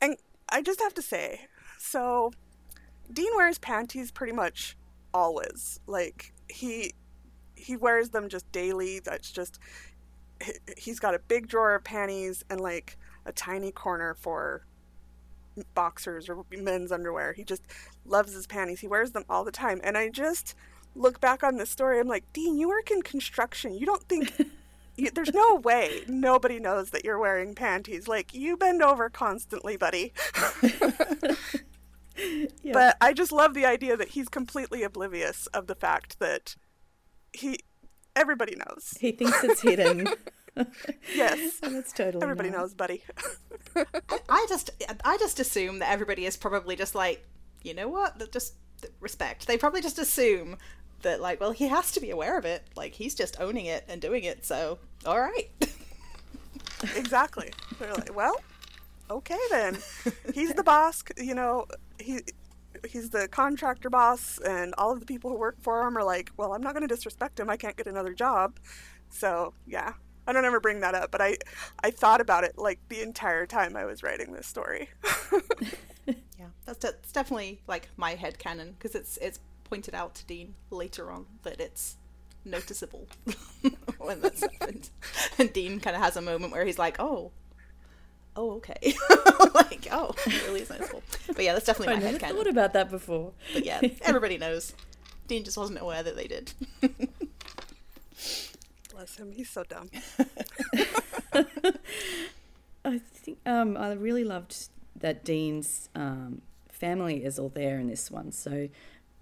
And I just have to say, so Dean wears panties pretty much always. Like he he wears them just daily. That's just he's got a big drawer of panties and like a tiny corner for boxers or men's underwear. He just loves his panties. He wears them all the time. And I just look back on this story. I'm like, Dean, you work in construction. You don't think there's no way nobody knows that you're wearing panties. Like you bend over constantly, buddy. yeah. But I just love the idea that he's completely oblivious of the fact that he everybody knows. He thinks it's hidden. yes, oh, that's totally. Everybody knows, buddy. I just, I just assume that everybody is probably just like, you know what? Just respect. They probably just assume that like well he has to be aware of it. Like he's just owning it and doing it so all right. Exactly. They're like well okay then. He's the boss you know he he's the contractor boss and all of the people who work for him are like well i'm not going to disrespect him. I can't get another job. So yeah. I don't ever bring that up but i i thought about it like the entire time i was writing this story. Yeah that's, that's definitely like my head canon because it's it's pointed out to Dean later on that it's noticeable when that's happened. And Dean kind of has a moment where he's like, "Oh, oh, okay," like, "Oh, it really is noticeable." But yeah, that's definitely my I never thought about that before. But yeah, everybody knows. Dean just wasn't aware that they did. Bless him, he's so dumb. I think um, I really loved that Dean's um, family is all there in this one. So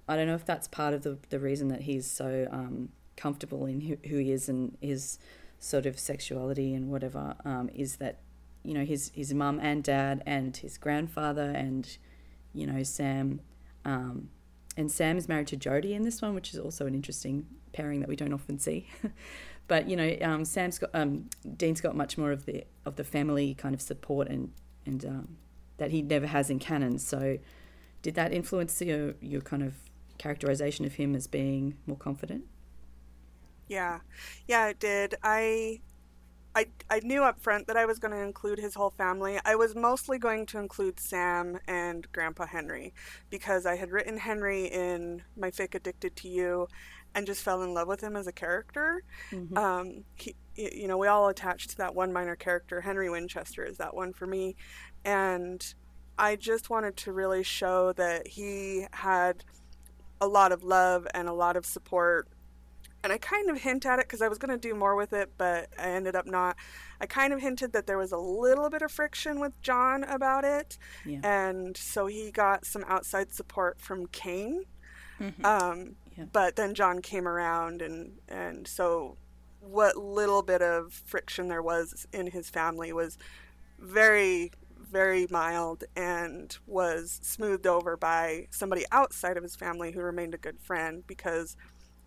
I don't know if that's part of the, the reason that he's so um, comfortable in who, who he is and his sort of sexuality and whatever um, is that you know his his mum and dad and his grandfather and you know Sam um, and Sam is married to Jody in this one, which is also an interesting pairing that we don't often see. but you know, um, Sam's got um, Dean's got much more of the of the family kind of support and and um, that he never has in canon. So, did that influence your your kind of characterization of him as being more confident? Yeah, yeah, it did. I I, I knew up front that I was going to include his whole family. I was mostly going to include Sam and Grandpa Henry because I had written Henry in my fic Addicted to You and just fell in love with him as a character. Mm-hmm. Um, he, you know, we all attached to that one minor character. Henry Winchester is that one for me. And I just wanted to really show that he had a lot of love and a lot of support and I kind of hint at it because I was going to do more with it, but I ended up not. I kind of hinted that there was a little bit of friction with John about it, yeah. and so he got some outside support from Kane. Mm-hmm. Um, yeah. But then John came around, and and so what little bit of friction there was in his family was very very mild and was smoothed over by somebody outside of his family who remained a good friend because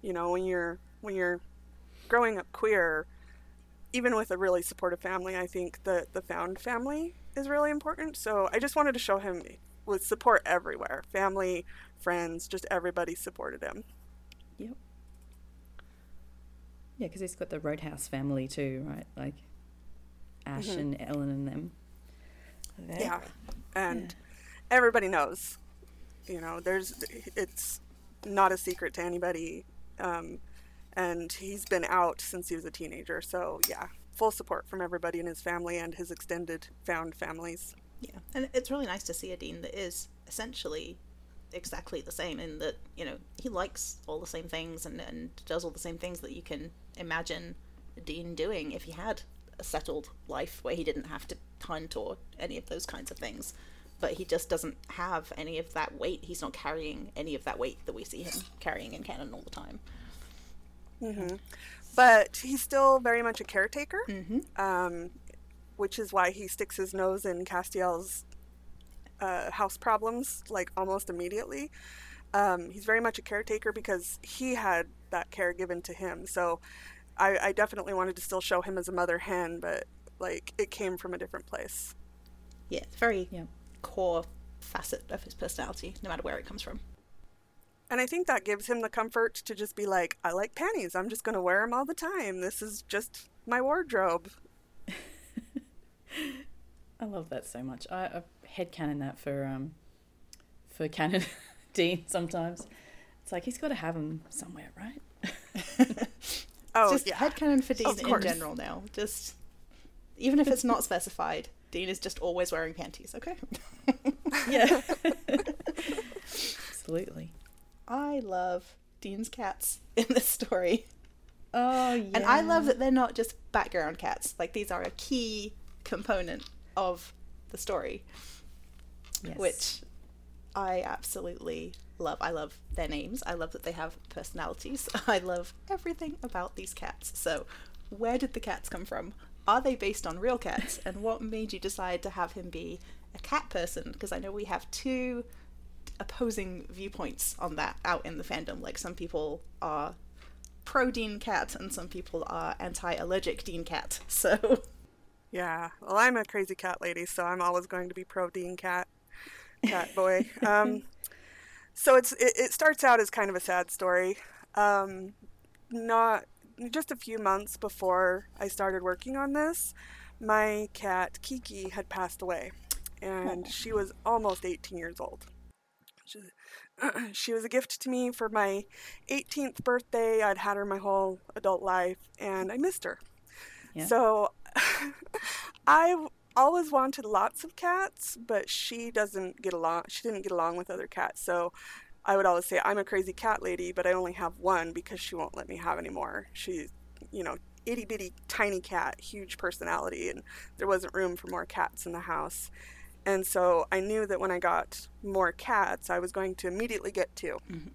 you know when you're when you're growing up queer even with a really supportive family i think that the found family is really important. So i just wanted to show him with support everywhere. Family friends just everybody supported him. Yep. Yeah because he's got the roadhouse family too right? Like ash mm-hmm. and ellen and them yeah and yeah. everybody knows you know there's it's not a secret to anybody um, and he's been out since he was a teenager. So yeah, full support from everybody in his family and his extended found families. Yeah, and it's really nice to see a dean that is essentially exactly the same in that you know he likes all the same things and, and does all the same things that you can imagine a dean doing if he had a settled life where he didn't have to hunt or any of those kinds of things but he just doesn't have any of that weight he's not carrying any of that weight that we see him carrying in canon all the time Mm-hmm. But he's still very much a caretaker, mm-hmm. um, which is why he sticks his nose in Castiel's uh, house problems like almost immediately. Um, he's very much a caretaker because he had that care given to him. So I, I definitely wanted to still show him as a mother hen, but like it came from a different place. Yeah, it's very yeah. core facet of his personality, no matter where it comes from. And I think that gives him the comfort to just be like, I like panties. I'm just going to wear them all the time. This is just my wardrobe. I love that so much. I, I headcanon that for um for Canon Dean sometimes. It's like he's got to have them somewhere, right? oh, just yeah. headcanon for Dean in general now. Just even if it's not specified, Dean is just always wearing panties. Okay. yeah. Absolutely. I love Dean's cats in this story. Oh, yeah. And I love that they're not just background cats. Like, these are a key component of the story. Yes. Which I absolutely love. I love their names. I love that they have personalities. I love everything about these cats. So, where did the cats come from? Are they based on real cats? and what made you decide to have him be a cat person? Because I know we have two opposing viewpoints on that out in the fandom. Like some people are pro Dean Cat and some people are anti allergic Dean Cat. So Yeah. Well I'm a crazy cat lady, so I'm always going to be pro Dean Cat cat boy. um so it's it, it, starts out as kind of a sad story. Um not just a few months before I started working on this, my cat Kiki had passed away and she was almost 18 years old. She, was a gift to me for my 18th birthday. I'd had her my whole adult life, and I missed her. Yeah. So I always wanted lots of cats, but she doesn't get along. She didn't get along with other cats, so I would always say I'm a crazy cat lady, but I only have one because she won't let me have any more. She's, you know, itty bitty tiny cat, huge personality, and there wasn't room for more cats in the house. And so I knew that when I got more cats, I was going to immediately get 2 mm-hmm.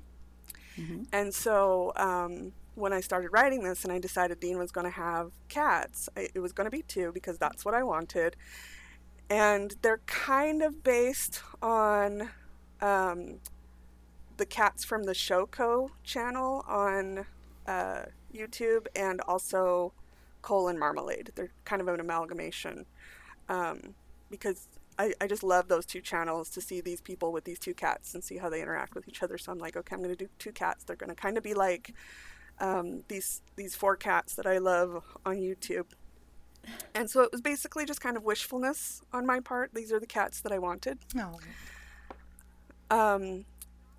Mm-hmm. And so um, when I started writing this and I decided Dean was going to have cats. It was going to be two because that's what I wanted. And they're kind of based on um, the cats from the Shoko channel on uh, YouTube and also Cole and Marmalade. They're kind of an amalgamation um, because I, I just love those two channels to see these people with these two cats and see how they interact with each other. So I'm like, okay, I'm going to do two cats. They're going to kind of be like um, these these four cats that I love on YouTube. And so it was basically just kind of wishfulness on my part. These are the cats that I wanted. No. Um,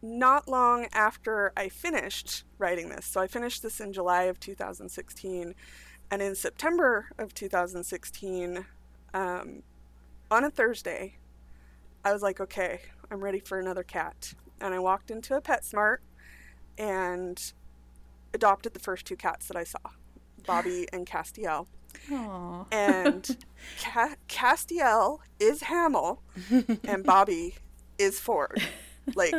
not long after I finished writing this, so I finished this in July of 2016, and in September of 2016, um, on a Thursday, I was like, okay, I'm ready for another cat. And I walked into a PetSmart and adopted the first two cats that I saw Bobby and Castiel. Aww. And Ca- Castiel is Hamill and Bobby is Ford. Like,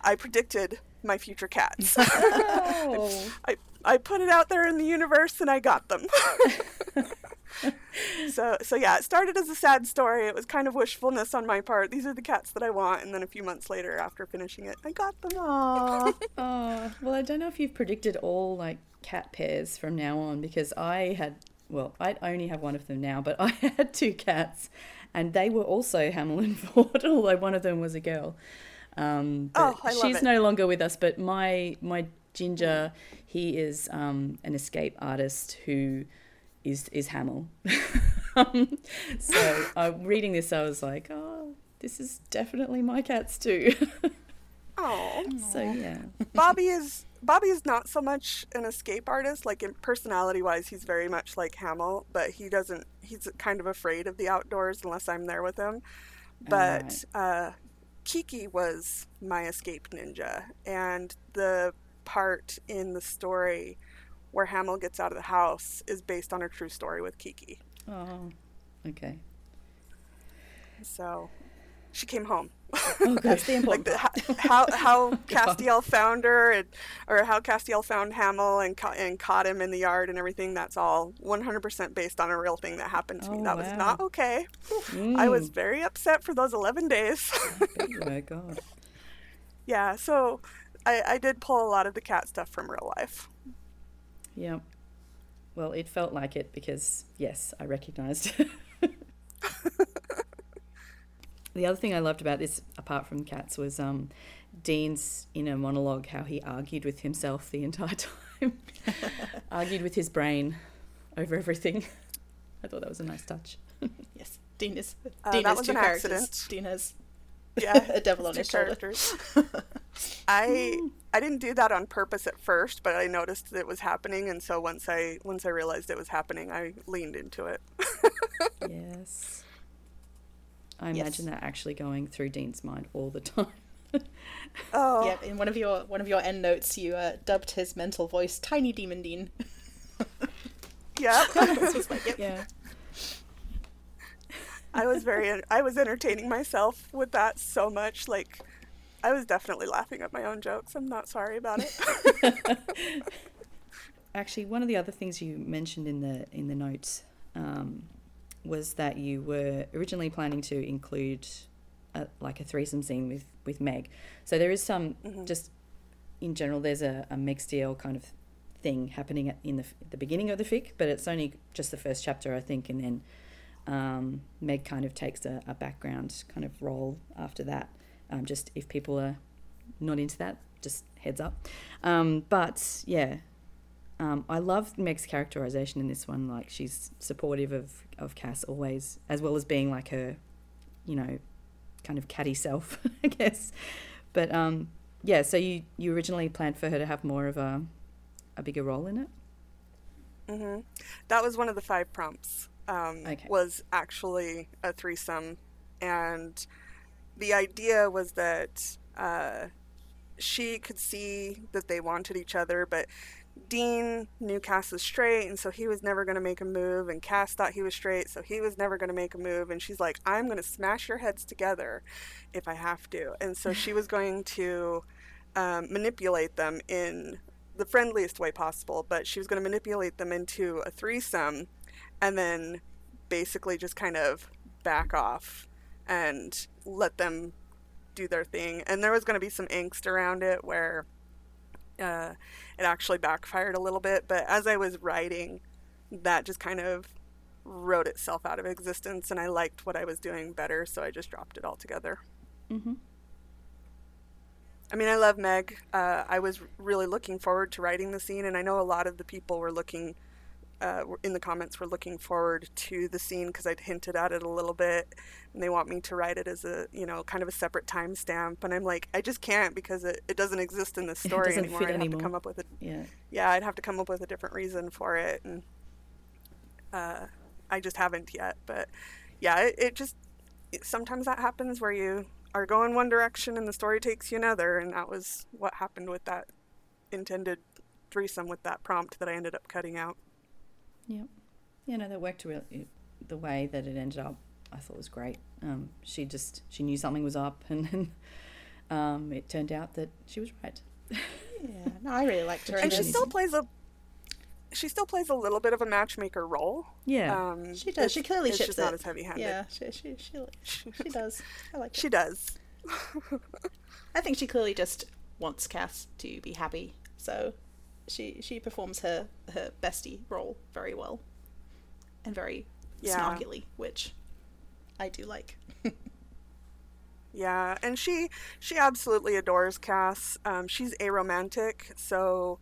I predicted my future cats. Oh. I, I put it out there in the universe and I got them. so so yeah, it started as a sad story. It was kind of wishfulness on my part. These are the cats that I want, and then a few months later, after finishing it, I got them. Aww. Oh, well, I don't know if you've predicted all like cat pairs from now on because I had, well, I only have one of them now, but I had two cats and they were also Hamill and Ford, although one of them was a girl. Um, but Oh, I love she's it. no longer with us, but my my ginger, he is um, an escape artist who is is Hamill. um, so uh, reading this, I was like, oh, this is definitely my cats too. Oh, so yeah. Bobby is Bobby is not so much an escape artist. Like in personality wise, he's very much like Hamill, but he doesn't. He's kind of afraid of the outdoors unless I'm there with him. But uh, Kiki was my escape ninja, and the part in the story where Hamill gets out of the house is based on a true story with Kiki. Oh, okay. So she came home. Oh, that's the like important the, how how Castiel found her, and, or how Castiel found Hamill and ca- and caught him in the yard and everything. That's all 100% based on a real thing that happened to me. Oh, That was not okay. I was Mm. very upset for those 11 days. Oh my God. yeah, so I, I did pull a lot of the cat stuff from real life. Yeah. Well, it felt like it because yes, I recognised. The other thing I loved about this, apart from cats, was um, Dean's inner monologue. How he argued with himself the entire time, argued with his brain over everything. I thought that was a nice touch. yes. Dean is Uh, Dean that has was two an characters. accident. Dean has Yeah, a devil on two his shoulder. characters. I I didn't do that on purpose at first, but I noticed that it was happening, and so once I once I realized it was happening, I leaned into it. yes. I Yes. imagine that actually going through Dean's mind all the time. Oh, Yeah, in one of your one of your end notes, you uh, dubbed his mental voice "Tiny Demon Dean." yeah. Like, yep. yeah. I was very I was entertaining myself with that so much. Like, I was definitely laughing at my own jokes. I'm not sorry about it. Actually, one of the other things you mentioned in the in the notes um, was that you were originally planning to include a, like a threesome scene with with Meg. So there is some just in general. There's a, a Megstiel kind of thing happening at, in the, the beginning of the fic, but it's only just the first chapter, I think, and then um, Meg kind of takes a, a background kind of role after that. Um, just if people are not into that, just heads up. Um, but yeah, um, I love Meg's characterization in this one. Like she's supportive of of Cass always, as well as being like her, you know, kind of catty self, I guess. But um, yeah, so you you originally planned for her to have more of a a bigger role in it. Mm-hmm. That was one of the five prompts. Um, Okay. Was actually a threesome, and the idea was that uh, she could see that they wanted each other, but Dean knew Cass was straight, and so he was never going to make a move, and Cass thought he was straight, so he was never going to make a move, and she's like, "I'm going to smash your heads together, if I have to," and so she was going to um, manipulate them in the friendliest way possible, but she was going to manipulate them into a threesome and then basically just kind of back off and let them do their thing. And there was going to be some angst around it where uh, it actually backfired a little bit. But as I was writing, that just kind of wrote itself out of existence, and I liked what I was doing better, so I just dropped it altogether. Mm-hmm. I mean, I love Meg. Uh, I was really looking forward to writing the scene, and I know a lot of the people were looking uh, in the comments were looking forward to the scene because I'd hinted at it a little bit, and they want me to write it as a you know kind of a separate timestamp, and I'm like, I just can't because it, it doesn't exist in the story anymore. I'd anymore. have to come up with a Yeah. yeah, I'd have to come up with a different reason for it, and uh, I just haven't yet. But yeah, it, it just it, sometimes that happens where you are going one direction and the story takes you another, and that was what happened with that intended threesome with that prompt that I ended up cutting out. Yep. Yeah, no, that worked really. The way that it ended up, I thought was great. Um, she just she knew something was up, and then um, it turned out that she was right. Yeah, no, I really liked her. and she still plays a she still plays a little bit of a matchmaker role. Yeah. Um, She does. She clearly ships just it. not as heavy handed. Yeah, she she she, she does. I like it. She does. I think she clearly just wants Cass to be happy, so she she performs her her bestie role very well, and very Yeah. snarkily, which I do like. Yeah, and she she absolutely adores Cass. Um, she's aromantic, so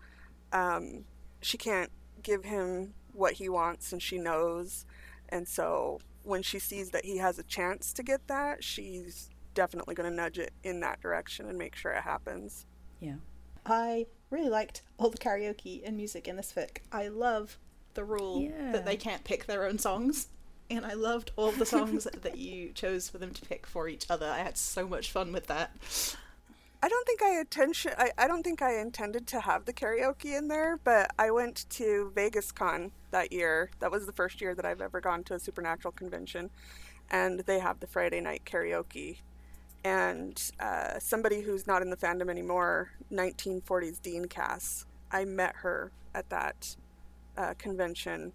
um, she can't give him what he wants, and she knows. And so when she sees that he has a chance to get that, she's definitely going to nudge it in that direction and make sure it happens. yeah. I really liked all the karaoke and music in this fic. I love the rule Yeah. that they can't pick their own songs. And I loved all the songs that you chose for them to pick for each other. I had so much fun with that. I don't think I attention. I, I don't think I intended to have the karaoke in there, but I went to Vegas Con that year. That was the first year that I've ever gone to a supernatural convention, and they have the Friday night karaoke. And uh, somebody who's not in the fandom anymore, 1940s Dean Cass, I met her at that uh, convention,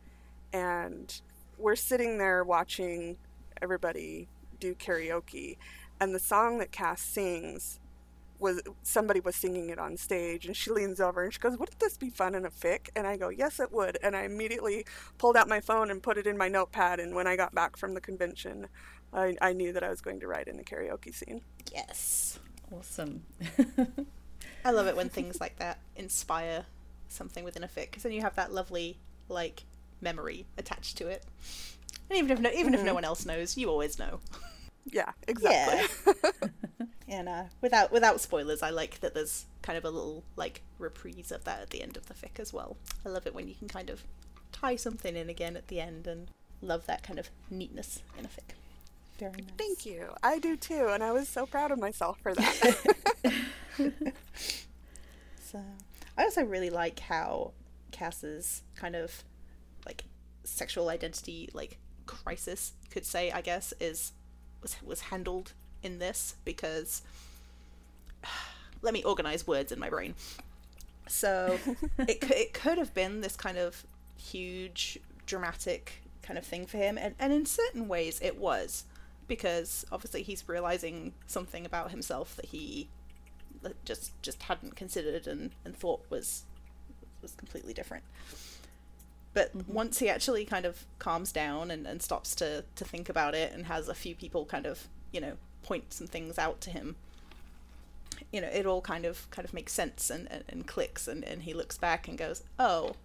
and we're sitting there watching everybody do karaoke, and the song that Cass sings was somebody was singing it on stage and she leans over and she goes wouldn't this be fun in a fic? And i go yes it would. And i immediately pulled out my phone and put it in my notepad and when i got back from the convention i, I knew that i was going to write in the karaoke scene Yes. Awesome. I love it when things like that inspire something within a fic because then you have that lovely like memory attached to it. And even if no, even if no one else knows, you always know. yeah exactly Yeah. And uh, without without spoilers, I like that there's kind of a little like reprise of that at the end of the fic as well. I love it when you can kind of tie something in again at the end, and love that kind of neatness in a fic. Very nice. thank you i do too and i was so proud of myself for that So I also really like how Cass's kind of like sexual identity like crisis you could say I guess is was was handled in this because let me organize words in my brain. So it it could have been this kind of huge dramatic kind of thing for him and and in certain ways it was because obviously he's realizing something about himself that he just just hadn't considered and, and thought was was completely different. But mm-hmm. once he actually kind of calms down and, and stops to, to think about it and has a few people kind of, you know, point some things out to him, you know, it all kind of kind of makes sense and, and, and clicks and, and he looks back and goes, Oh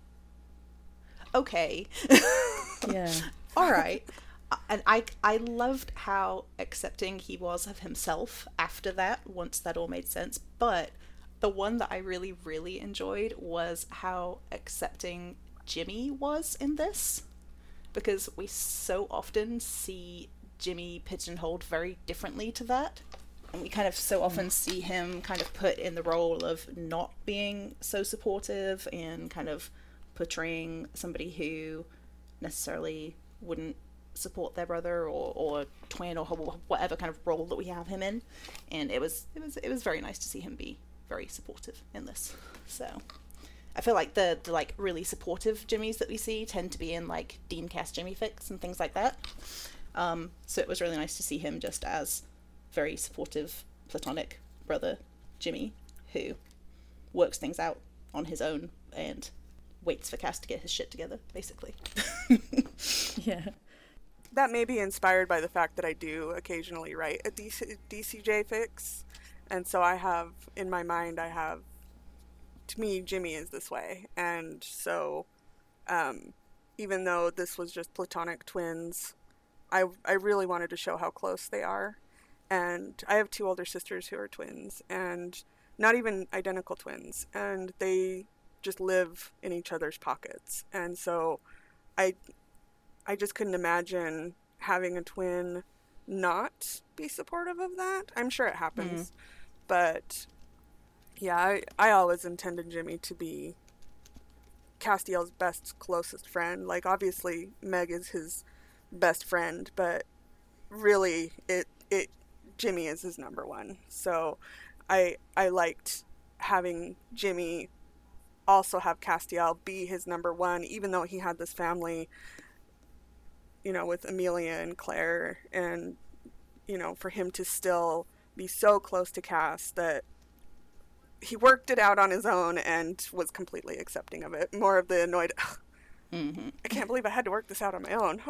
okay. yeah. all right and i i loved how accepting he was of himself after that once that all made sense. But the one that i really really enjoyed was how accepting jimmy was in this because we so often see jimmy pigeonholed very differently to that. And we kind of so often see him kind of put in the role of not being so supportive and kind of portraying somebody who necessarily wouldn't support their brother or, or twin or whatever kind of role that we have him in and it was it was it was very nice to see him be very supportive in this so I feel like the, the like really supportive Jimmys that we see tend to be in like Dean Cass Jimmy fics and things like that. Um, so it was really nice to see him just as very supportive platonic brother Jimmy who works things out on his own and waits for Cass to get his shit together, basically. yeah. That may be inspired by the fact that I do occasionally write a DC, DCJ fics, and so I have in my mind I have to me Jimmy is this way, and so um, even though this was just platonic twins, I I really wanted to show how close they are, and I have two older sisters who are twins, and not even identical twins, and they just live in each other's pockets. And so I I just couldn't imagine having a twin not be supportive of that. I'm sure it happens. Mm. But yeah, I, I always intended Jimmy to be Castiel's best closest friend. Like obviously Meg is his best friend, but really it it Jimmy is his number one. So I I liked having Jimmy also have Castiel be his number one, even though he had this family, you know, with Amelia and Claire, and you know, for him to still be so close to Cass that he worked it out on his own and was completely accepting of it. More of the annoyed. Mm-hmm. I can't believe I had to work this out on my own.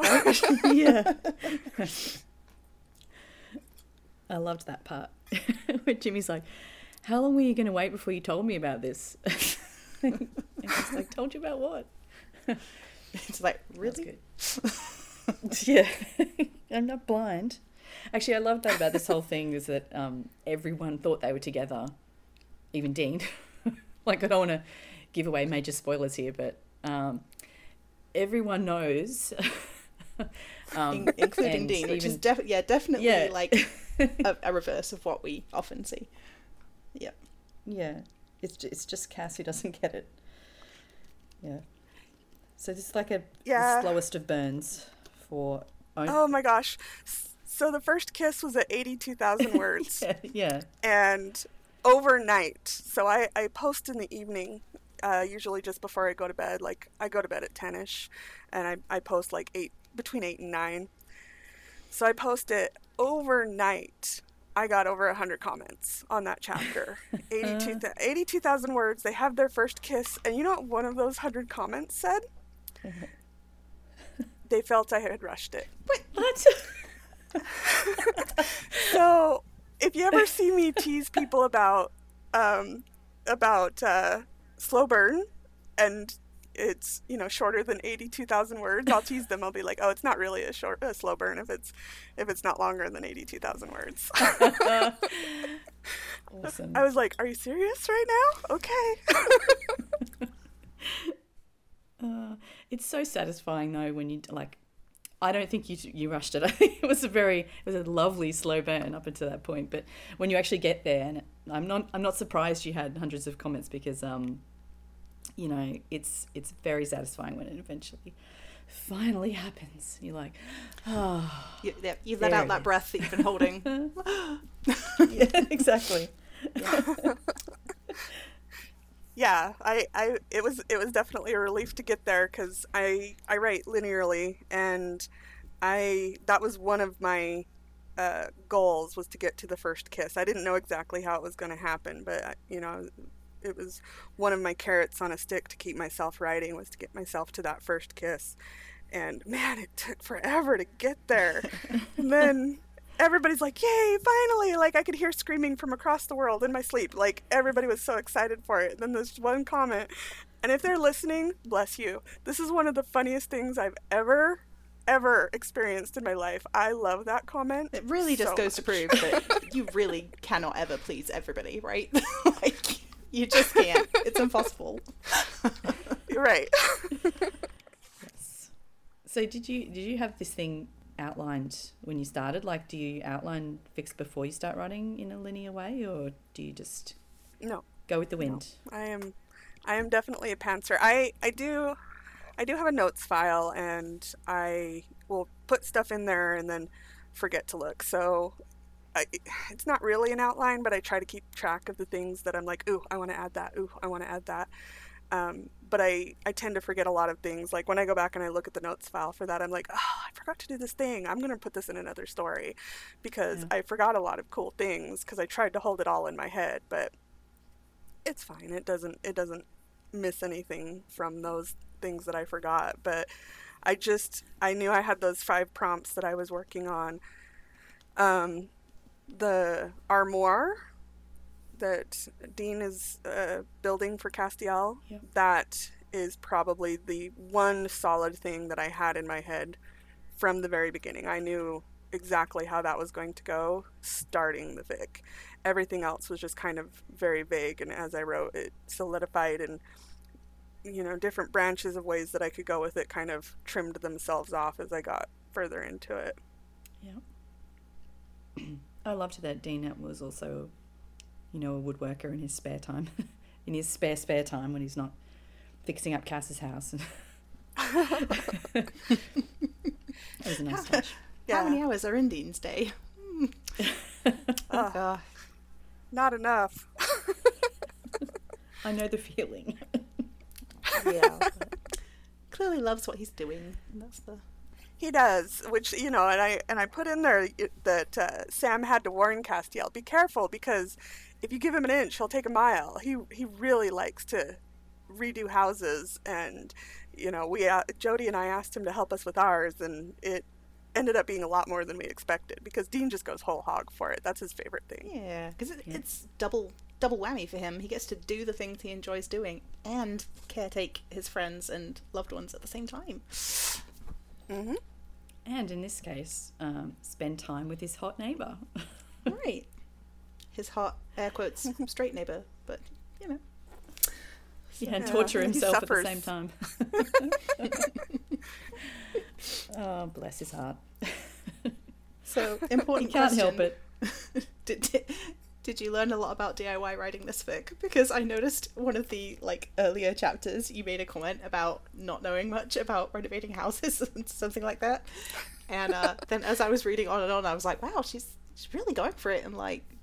yeah. I loved that part where Jimmy's like, "How long were you going to wait before you told me about this?" and he's like, "Told you about what?" it's like, really? yeah, I'm not blind. Actually, I love that about this whole thing is that um, everyone thought they were together, even Dean. like, I don't want to give away major spoilers here, but um, everyone knows. um, including Dean, which is def- yeah, definitely yeah. like a, a, reverse of what we often see. Yeah. Yeah. It's it's just Cass who doesn't get it. Yeah. So this is like a yeah. slowest of burns for. Oh my gosh! So the first kiss was at eighty-two thousand words. yeah, yeah. And overnight, so I I post in the evening, uh, usually just before I go to bed. Like I go to bed at ten ish, and I I post like eight between eight and nine. So I post it overnight I got over 100 comments on that chapter. 82,000 82, words. They have their first kiss. And you know what one of those 100 comments said? they felt I had rushed it. Wait, what? so, if you ever see me tease people about um, about uh, slow burn and it's you know shorter than 82,000 words, I'll tease them. I'll be like, "Oh, it's not really a short a slow burn if it's if it's not longer than 82,000 words." awesome. I was like, "Are you serious right now?" Okay. uh, it's so satisfying though when you like I don't think you you rushed it. It was a very it was a lovely slow burn up until that point. But when you actually get there, and I'm not I'm not surprised you had hundreds of comments because um you know, it's it's very satisfying when it eventually finally happens. You're like, oh, you, yeah, you let out that is. breath that you've been holding. yeah, exactly. Yeah. I, I, it was, it was definitely a relief to get there because I, I write linearly, and I, that was one of my uh, goals was to get to the first kiss. I didn't know exactly how it was going to happen, but you know, it was one of my carrots on a stick to keep myself writing was to get myself to that first kiss and man it took forever to get there and then everybody's like yay finally like i could hear screaming from across the world in my sleep like everybody was so excited for it and then there's one comment and if they're listening bless you this is one of the funniest things i've ever ever experienced in my life. I love that comment. It really just so goes much. to prove that you really cannot ever please everybody, right? like you just can't. It's impossible. You're right. yes. So did you did you have this thing outlined when you started? Like, do you outline fics before you start writing in a linear way, or do you just no go with the wind? No. I am, I am definitely a pantser. I I do, I do have a notes file, and I will put stuff in there and then forget to look. So I, it's not really an outline, but I try to keep track of the things that I'm like, ooh, I want to add that. Ooh, I want to add that. Um, but I, I tend to forget a lot of things. Like when I go back and I look at the notes file for that, I'm like, oh, I forgot to do this thing. I'm going to put this in another story because Yeah. I forgot a lot of cool things because I tried to hold it all in my head. But it's fine. It doesn't it doesn't miss anything from those things that I forgot. But I just I knew I had those five prompts that I was working on. Um, the armoire that Dean is uh, building for Castiel. Yep. That is probably the one solid thing that I had in my head from the very beginning. I knew exactly how that was going to go starting the fic. Everything else was just kind of very vague, and as I wrote, it solidified and you know different branches of ways that I could go with it kind of trimmed themselves off as I got further into it. Yeah. I loved that Dean was also, you know, a woodworker in his spare time, in his spare spare time when he's not fixing up Cass's house. that was a nice touch. How many hours are in Dean's day? Ugh, Ah, not enough. I know the feeling. yeah. Clearly loves what he's doing. And that's the He does, which you know, and I and I put in there that uh, Sam had to warn Castiel, be careful because if you give him an inch, he'll take a mile. He he really likes to redo houses, and you know, we uh, Jody and I asked him to help us with ours, and it ended up being a lot more than we expected because Dean just goes whole hog for it. That's his favorite thing. yeah, because it, Yeah. it's double double whammy for him. He gets to do the things he enjoys doing and caretake his friends and loved ones at the same time. Mm-hmm. And in this case, um, spend time with his hot neighbour. right. His hot air quotes straight neighbor, but you know. yeah, and torture he himself at the same time. oh, bless his heart. So he important. can't question. help it. did, did did you learn a lot about DIY writing this fic? Because I noticed one of the like earlier chapters you made a comment about not knowing much about renovating houses and something like that. And uh, then as I was reading on and on, I was like, wow, she's she's really going for it and like th-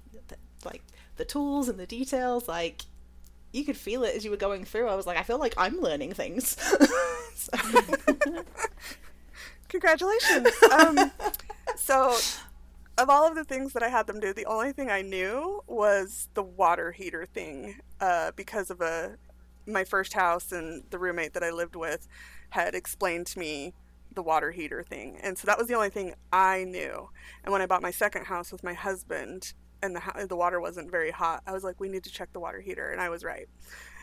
like the tools and the details, like you could feel it as you were going through. I was like, I feel like I'm learning things. Congratulations. um, so, of all of the things that I had them do, the only thing I knew was the water heater thing, uh, because of a my first house and the roommate that I lived with had explained to me the water heater thing, and so that was the only thing I knew. And when I bought my second house with my husband, and the the water wasn't very hot, I was like, we need to check the water heater, and I was right.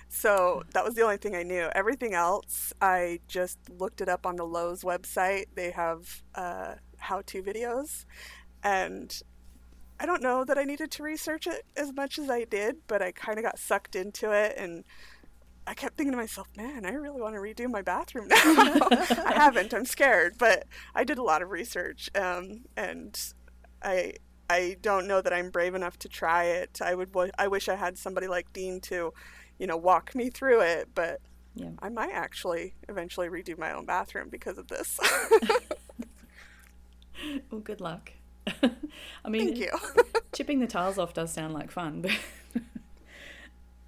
So that was the only thing I knew. Everything else, I just looked it up on the Lowe's website. They have uh, how-to videos, and I don't know that I needed to research it as much as I did, but I kind of got sucked into it, and I kept thinking to myself, "Man, I really want to redo my bathroom now." I haven't. I'm scared, but I did a lot of research, um, and I I don't know that I'm brave enough to try it. I would. wa- I wish I had somebody like Dean to, you know, walk me through it, but Yeah. I might actually eventually redo my own bathroom because of this. Well, good luck. I mean, Thank you. chipping the tiles off does sound like fun, but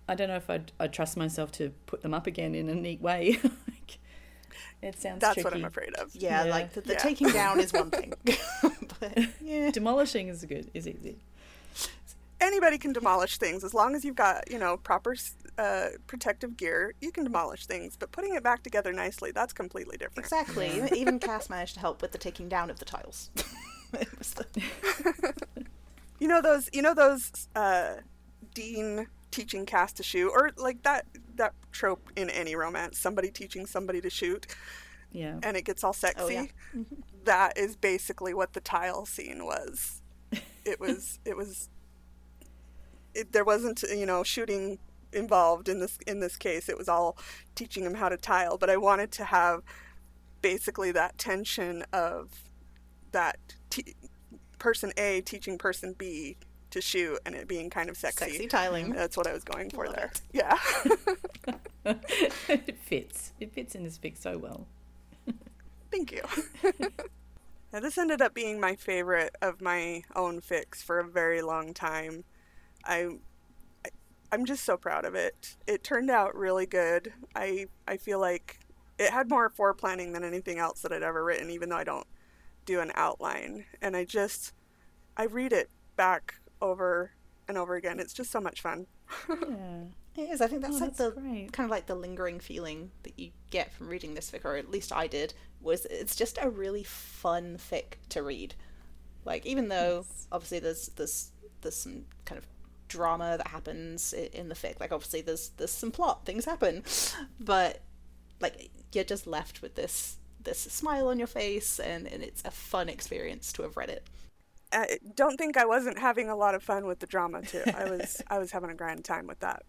I don't know if I'd, I'd trust myself to put them up again in a neat way. Like, it sounds That's tricky. what I'm afraid of. yeah, Yeah. like the, the Yeah. taking down is one thing, but yeah. Demolishing is good, is easy. Anybody can demolish things as long as you've got, you know, proper uh, protective gear. You can demolish things, but putting it back together nicely, that's completely different. Exactly. Yeah. Even- Even Cass managed to help with the taking down of the tiles. The- You know those. You know those. Uh, Dean teaching Cass to shoot, or like that that trope in any romance: somebody teaching somebody to shoot, Yeah. and it gets all oh, sexy. Oh, yeah. That is basically what the tile scene was. It was. it was. It, there wasn't, you know, shooting involved in this in this case. It was all teaching him how to tile. But I wanted to have basically that tension of that t- person A teaching person B to shoot, and it being kind of sexy. Sexy tiling. Mm-hmm. That's what I was going for Love there. it. Yeah. it fits. It fits in this fic so well. Thank you. now, this ended up being my favorite of my own fics for a very long time. I, I'm just so proud of it. It turned out really good. I I feel like it had more foreplanning than anything else that I'd ever written, even though I don't do an outline. And I just I read it back over and over again. It's just so much fun. Yeah. It is. I think that's Oh, like that's the great. kind of like the lingering feeling that you get from reading this fic, or at least I did. Was it's just a really fun fic to read. Like even though obviously there's there's there's some kind of drama that happens in the fic. Like obviously there's there's some plot things happen, but like you're just left with this this smile on your face, and and it's a fun experience to have read it. I don't think I wasn't having a lot of fun with the drama too. I was I was having a grand time with that.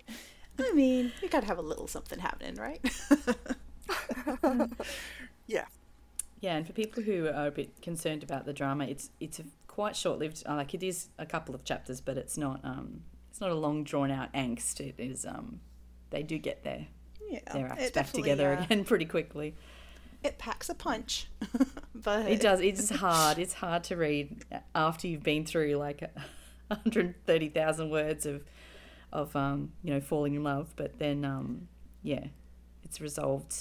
I mean, you gotta have a little something happening, right? Yeah. Yeah, and for people who are a bit concerned about the drama, it's it's a quite short-lived. uh, Like it is a couple of chapters, but it's not um it's not a long drawn-out angst. It is um they do get their yeah, their acts back together uh, again pretty quickly. It packs a punch but It does. It's hard. It's hard to read after you've been through like 130,000 words of of um you know falling in love, but then um yeah, it's resolved.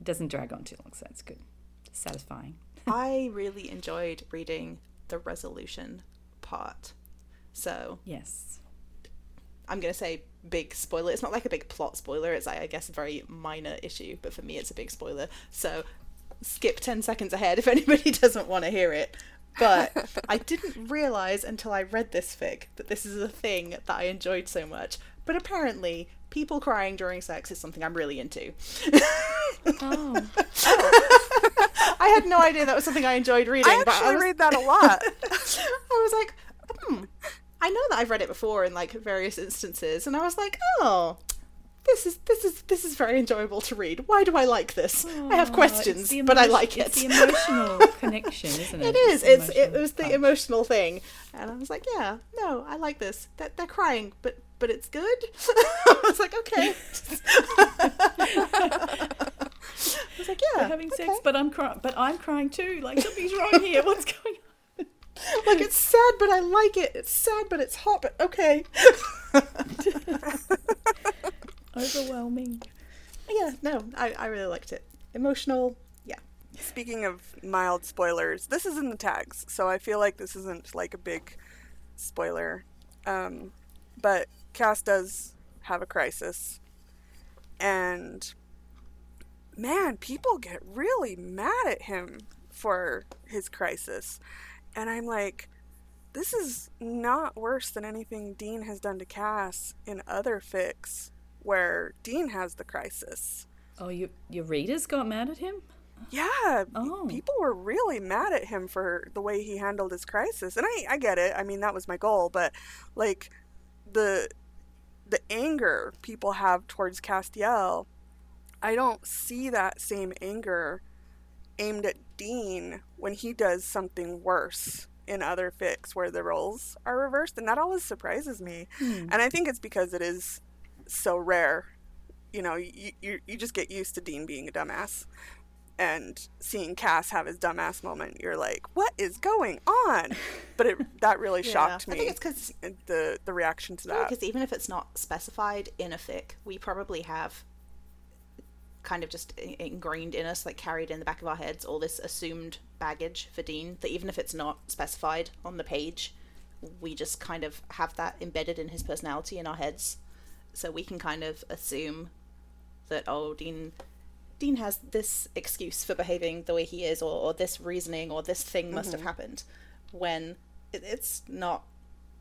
It doesn't drag on too long, so that's good. It's satisfying. i really enjoyed reading the resolution part so Yes. i'm going to say big spoiler it's not like a big plot spoiler it's like i guess a very minor issue but for me it's a big spoiler so skip 10 seconds ahead if anybody doesn't want to hear it but i didn't realize until i read this fic that this is a thing that i enjoyed so much but apparently people crying during sex is something i'm really into Oh, I had no idea that was something I enjoyed reading. I but actually I was, read that a lot. I was like, hmm. I know that I've read it before in like various instances, and I was like, oh, this is this is this is very enjoyable to read. Why do I like this? I have Oh, questions, it's the but I like it. It's the emotional connection, isn't it? It is. the It's it was the touch. emotional thing, and I was like, yeah, no, I like this. That they're crying, but but it's good. I was like, okay. I was like, yeah, We're having sex, but I'm crying. But I'm crying too. Like something's wrong here. What's going on? like it's sad, but I like it. It's sad, but it's hot. But okay. Overwhelming. yeah, no, I I really liked it. Emotional, yeah. Speaking of mild spoilers, this is in the tags, so I feel like this isn't like a big spoiler. Um, but Cass does have a crisis, and man, people get really mad at him for his crisis, and I'm like, this is not worse than anything Dean has done to Cass in other fics where Dean has the crisis. Oh, you, your readers got mad at him? Yeah, Oh. people were really mad at him for the way he handled his crisis, and I I get it. I mean, that was my goal, but like the the anger people have towards Castiel, I don't see that same anger aimed at Dean when he does something worse in other fics where the roles are reversed, and that always surprises me. Hmm. And I think it's because it is so rare. You know, you, you, you just get used to Dean being a dumbass. And seeing Cass have his dumbass moment, you're like, what is going on? But it, that really Yeah, shocked me. I me. think it's 'cause- the, the reaction to that. Because even if it's not specified in a fic, we probably have kind of just ingrained in us, like carried in the back of our heads, all this assumed baggage for Dean. That even if it's not specified on the page, we just kind of have that embedded in his personality in our heads. So we can kind of assume that oh, Dean. Dean has this excuse for behaving the way he is, or, or this reasoning, or this thing must have happened, when it, it's not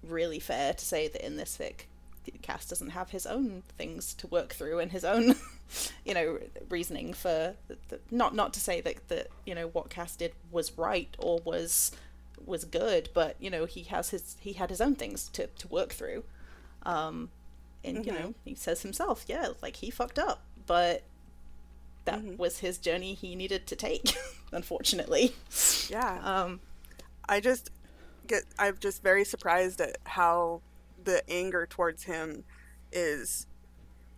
really fair to say that in this fic, Cass doesn't have his own things to work through and his own, you know, reasoning for the, the, not not to say that that you know what Cass did was right or was was good, but you know he has his he had his own things to to work through, um, and you know he says himself, yeah, like he fucked up, but that was his journey he needed to take, unfortunately. yeah. Um, I just get I'm just very surprised at how the anger towards him is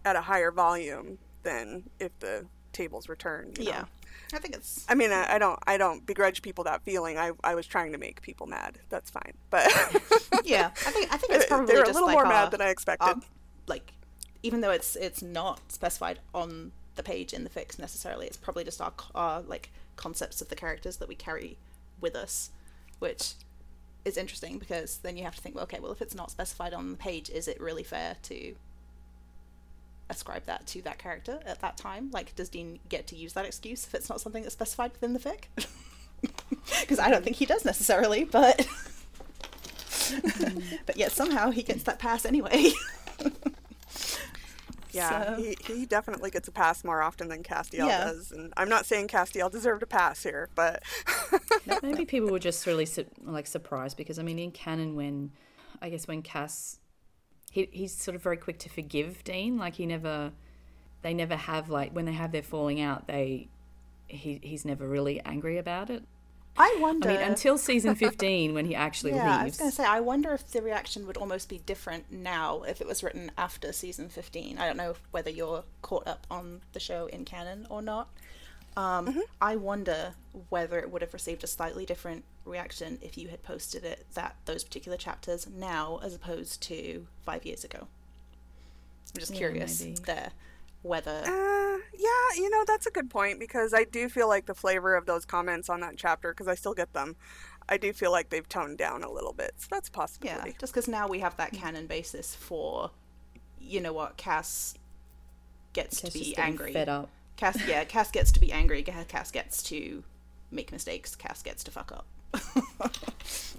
at a higher volume than if the tables return. you know? yeah, I think it's I mean, I, I don't, I don't begrudge people that feeling. I, I was trying to make people mad. That's fine, but yeah. I think I think it's probably they were a little like more our- mad than I expected. our like even though it's it's not specified on the page in the fics necessarily, it's probably just our our like concepts of the characters that we carry with us, which is interesting because then you have to think, well, okay, well, if it's not specified on the page, is it really fair to ascribe that to that character at that time? Like, does Dean get to use that excuse if it's not something that's specified within the fic? Because I don't think he does necessarily, but mm. but yet somehow he gets that pass anyway. Yeah, So- he, he definitely gets a pass more often than Castiel Yeah. does, and I'm not saying Castiel deserved a pass here, but Maybe people were just really like surprised because I mean, in canon, when I guess when Cass, he he's sort of very quick to forgive Dean. Like he never, they never have like when they have their falling out, they he he's never really angry about it. I wonder. I mean, until season fifteen when he actually leaves. yeah, I was going to say, I wonder if the reaction would almost be different now if it was written after season 15. I don't know whether you're caught up on the show in canon or not. Um, I wonder whether it would have received a slightly different reaction if you had posted it that those particular chapters now as opposed to five years ago. I'm just Yeah, curious maybe. there whether Uh, yeah, you know, that's a good point because I do feel like the flavor of those comments on that chapter, because I still get them, I do feel like they've toned down a little bit. So that's possible Yeah, just because now we have that canon basis for, you know what, Cass gets Cass to be angry. fed up. Cass, yeah, Cass gets to be angry. Cass gets to make mistakes. Cass gets to fuck up.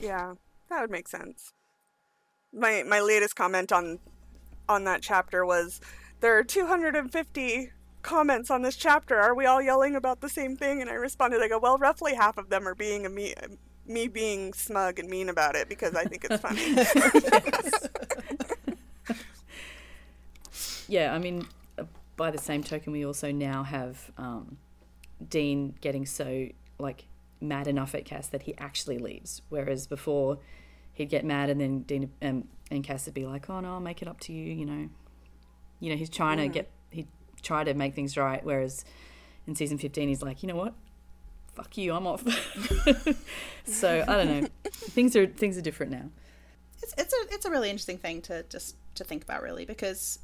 Yeah, that would make sense. My my latest comment on on that chapter was there are 250 comments on this chapter. Are we all yelling about the same thing? And I responded, I go, well, roughly half of them are being a me me being smug and mean about it because I think it's funny. Yeah, I mean, uh, by the same token, we also now have um, Dean getting so like mad enough at Cass that he actually leaves, whereas before he'd get mad and then Dean um, and Cass would be like, "Oh no, I'll make it up to you," you know. You know, he's trying to get he try to make things right, whereas in season fifteen he's like, "You know what? Fuck you, I'm off." so I don't know. things are things are different now. It's it's a it's a really interesting thing to just to think about, really, because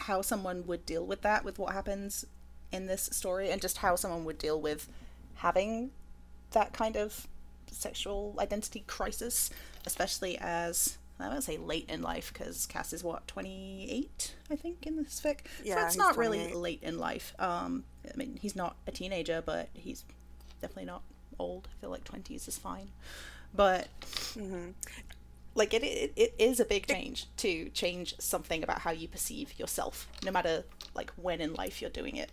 how someone would deal with that, with what happens in this story, and just how someone would deal with having that kind of sexual identity crisis, especially as I won't say late in life because Cass is what twenty eight, I think, in this fic. Yeah, so that's he's not really late in life. Um, I mean, he's not a teenager, but he's definitely not old. I feel like twenties is fine, but like it, it it is a big change to change something about how you perceive yourself no matter like when in life you're doing it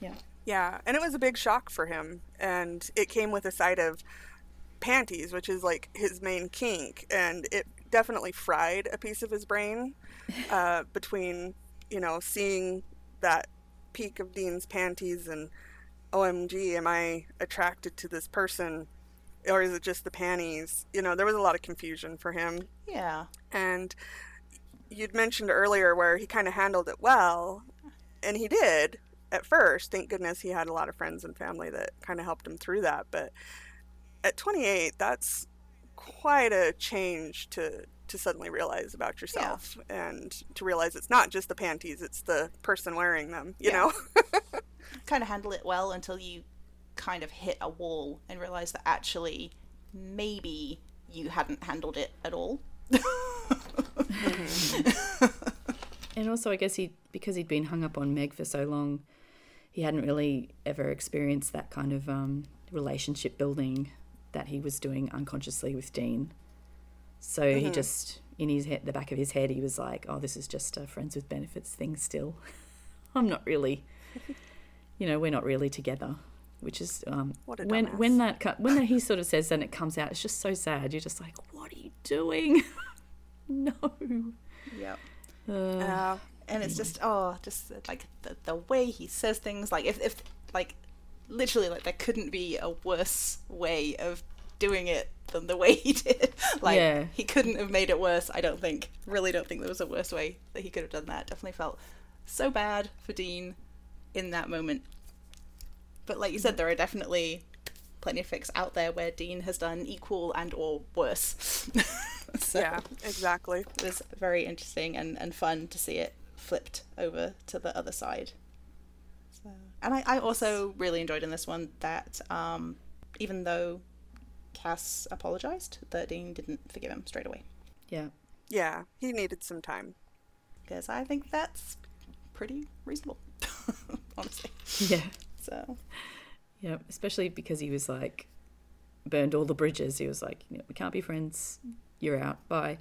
yeah Yeah, and it was a big shock for him, and it came with a side of panties, which is like his main kink, and it definitely fried a piece of his brain uh, between you know seeing that peek of Dean's panties and OMG, am I attracted to this person, or is it just the panties? You know, there was a lot of confusion for him, yeah and you'd mentioned earlier where he kind of handled it well, and he did at first. Thank goodness he had a lot of friends and family that kind of helped him through that. But at 28, that's quite a change to to suddenly realize about yourself and to realize it's not just the panties, it's the person wearing them, you Yeah. know? kind of handle it well until you kind of hit a wall and realize that actually maybe you hadn't handled it at all And also, I guess he because he'd been hung up on Meg for so long, he hadn't really ever experienced that kind of um, relationship building that he was doing unconsciously with Dean. So he just in his head, the back of his head, he was like, "Oh, this is just a friends with benefits thing. Still, I'm not really, you know, we're not really together." Which is um, What a when dumbass. when that when that he sort of says that and it comes out, it's just so sad. You're just like, "What are you doing?" no. yep Uh, Uh, and it's just oh just like the, the way he says things like if, if like literally like there couldn't be a worse way of doing it than the way he did like Yeah. he couldn't have made it worse i don't think really don't think there was a worse way that he could have done that definitely felt so bad for dean in that moment but like you said there are definitely plenty of fics out there where dean has done equal and or worse so Yeah, exactly. it was very interesting and, and fun to see it flipped over to the other side. So, and I, I also really enjoyed in this one that um, even though Cass apologized, that Dean didn't forgive him straight away. Yeah. Yeah, he needed some time. Because I think that's pretty reasonable, honestly. Yeah. So, Yeah. Especially because he was like, burned all the bridges. He was like, you know, we can't be friends. You're out. Bye.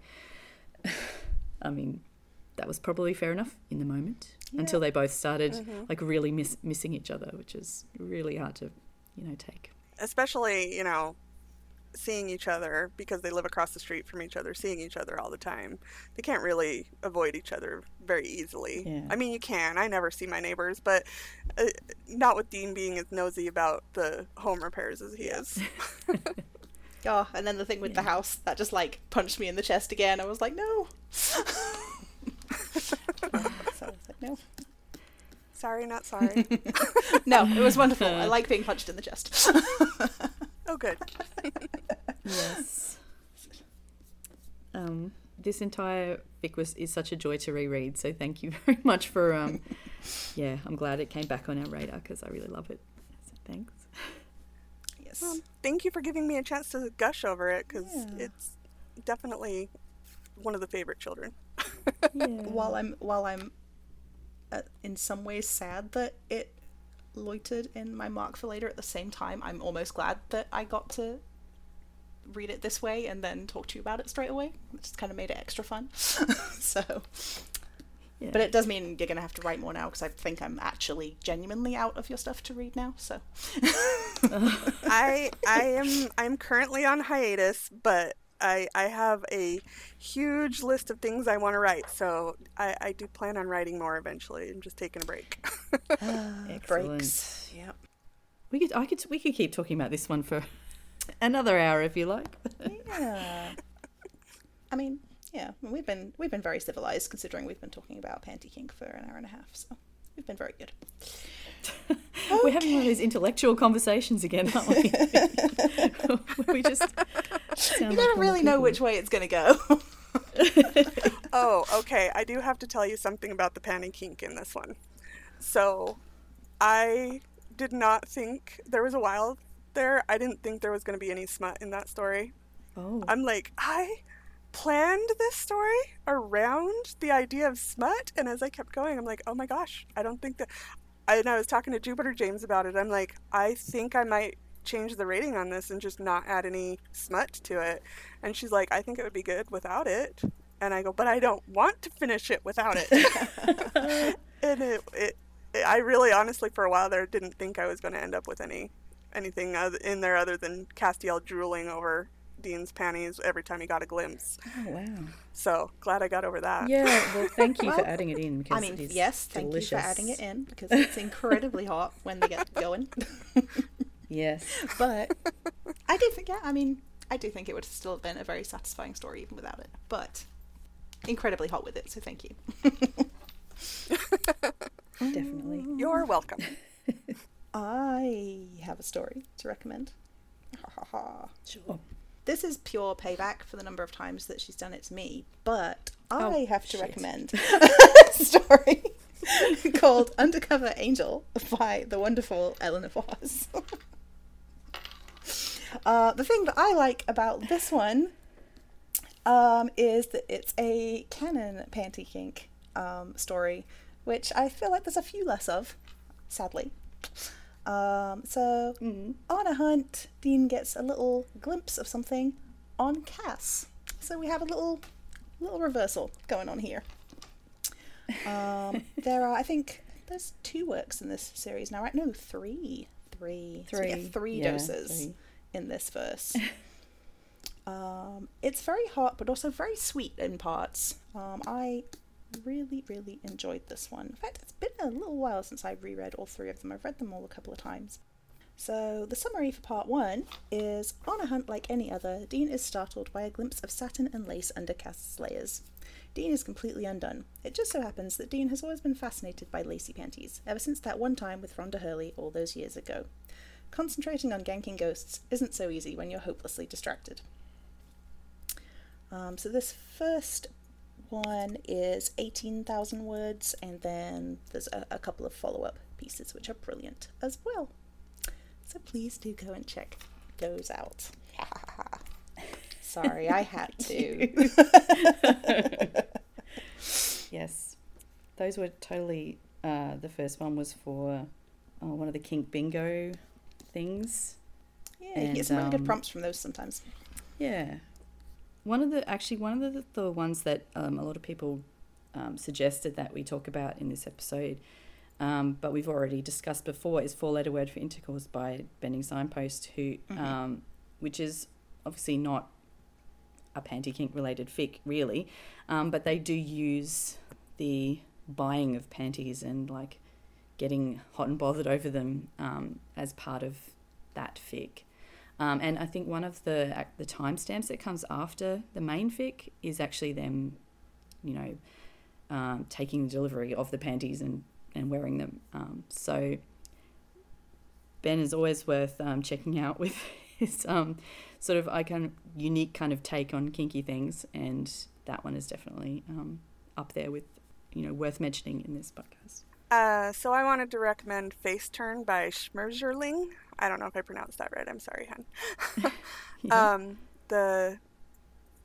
I mean, that was probably fair enough in the moment until they both started mm-hmm. like really miss- missing each other, which is really hard to, you know, take. Especially, you know, seeing each other because they live across the street from each other, seeing each other all the time. They can't really avoid each other very easily. Yeah. I mean, you can. I never see my neighbors, but uh, not with Dean being as nosy about the home repairs as he is. oh, and then the thing with the house that just like punched me in the chest again. I was like, no. so I was like, no. sorry, not sorry. No, it was wonderful. I like being punched in the chest. Oh, good. Yes. Um, this entire fic was is such a joy to reread. So thank you very much for. Um, yeah, I'm glad it came back on our radar because I really love it. So thanks. yes. Well, thank you for giving me a chance to gush over it because Yeah. it's definitely one of the favorite children. Yeah. while I'm while I'm uh, in some ways sad that it loitered in my mark for later at the same time I'm almost glad that I got to read it this way and then talk to you about it straight away. Which just kind of made it extra fun. So Yeah. but it does mean you're gonna have to write more now because I think I'm actually genuinely out of your stuff to read now so. I I am I'm currently on hiatus, but I I have a huge list of things I want to write, so I, I do plan on writing more eventually. I'm just taking a break. Ah, excellent. breaks yeah We could I could we could keep talking about this one for another hour if you like. Yeah. I mean, yeah, we've been we've been very civilized considering we've been talking about panty kink for an hour and a half, so we've been very good. We're having one of those intellectual conversations again, aren't we? We just sound You never really know which way it's gonna go. oh, okay. I do have to tell you something about the panty kink in this one. So, I did not think there was a while there. I didn't think there was going to be any smut in that story. Oh, I'm like, I planned this story around the idea of smut, and as I kept going, I'm like, oh my gosh, I don't think that. And I was talking to Jupiter James about it. I'm like, I think I might change the rating on this and just not add any smut to it. And she's like, I think it would be good without it. And I go, but I don't want to finish it without it. and it, it, I really, honestly, for a while there, didn't think I was going to end up with any anything in there other than Castiel drooling over Dean's panties every time he got a glimpse. oh wow. So glad I got over that. Yeah, well, thank you Well, for adding it in. Because I mean, it is yes, thank delicious. you for adding it in because it's incredibly hot when they get going. Yes. but I do think, yeah, I mean, I do think it would have still have been a very satisfying story even without it. But incredibly hot with it, so thank you. Definitely. You're welcome. I have a story to recommend. Ha ha ha. Sure. Oh. This is pure payback for the number of times that she's done it to me, but oh, I Oh, have to shit. recommend a story called Undercover Angel by the wonderful Eleanor Foss. uh, the thing that I like about this one um, is that it's a canon panty kink um, story, which I feel like there's a few less of, sadly. Um, so on a hunt, Dean gets a little glimpse of something on Cass. So we have a little little reversal going on here. Um, there are, I think, there's two works in this series now, right? No, three, three, So Three, three yeah, doses three. in this verse. um, it's very hot, but also very sweet in parts. Um, I really, really enjoyed this one. In fact, it's been a little while since I've reread all three of them. I've read them all a couple of times. So, the summary for part one is On a hunt like any other, Dean is startled by a glimpse of satin and lace under Cass's layers. Dean is completely undone. It just so happens that Dean has always been fascinated by lacy panties, ever since that one time with Rhonda Hurley all those years ago. Concentrating on ganking ghosts isn't so easy when you're hopelessly distracted. Um, so this first one is 18,000 words, and then there's a, a couple of follow up pieces which are brilliant as well. So please do go and check those out. Sorry, I had to. those were totally. Uh, the first one was for uh, one of the kink bingo things. Yeah, you get some really And, good um, prompts from those sometimes. Yeah, one of the actually one of the the ones that um, a lot of people um, suggested that we talk about in this episode, um, but we've already discussed before is four letter word for intercourse by Bending Signpost, who um, which is obviously not a panty kink related fic really, um, but they do use the buying of panties and like getting hot and bothered over them um, as part of that fic. Um, and I think one of the the timestamps that comes after the main fic is actually them, you know, um, taking delivery of the panties and, and wearing them. Um, so Ben is always worth um, checking out with his um, sort of icon unique kind of take on kinky things, and that one is definitely um, up there with you know worth mentioning in this podcast. Uh, so I wanted to recommend Face Turn by Schmerzerling. I don't know if I pronounced that right. I'm sorry, hun. um, the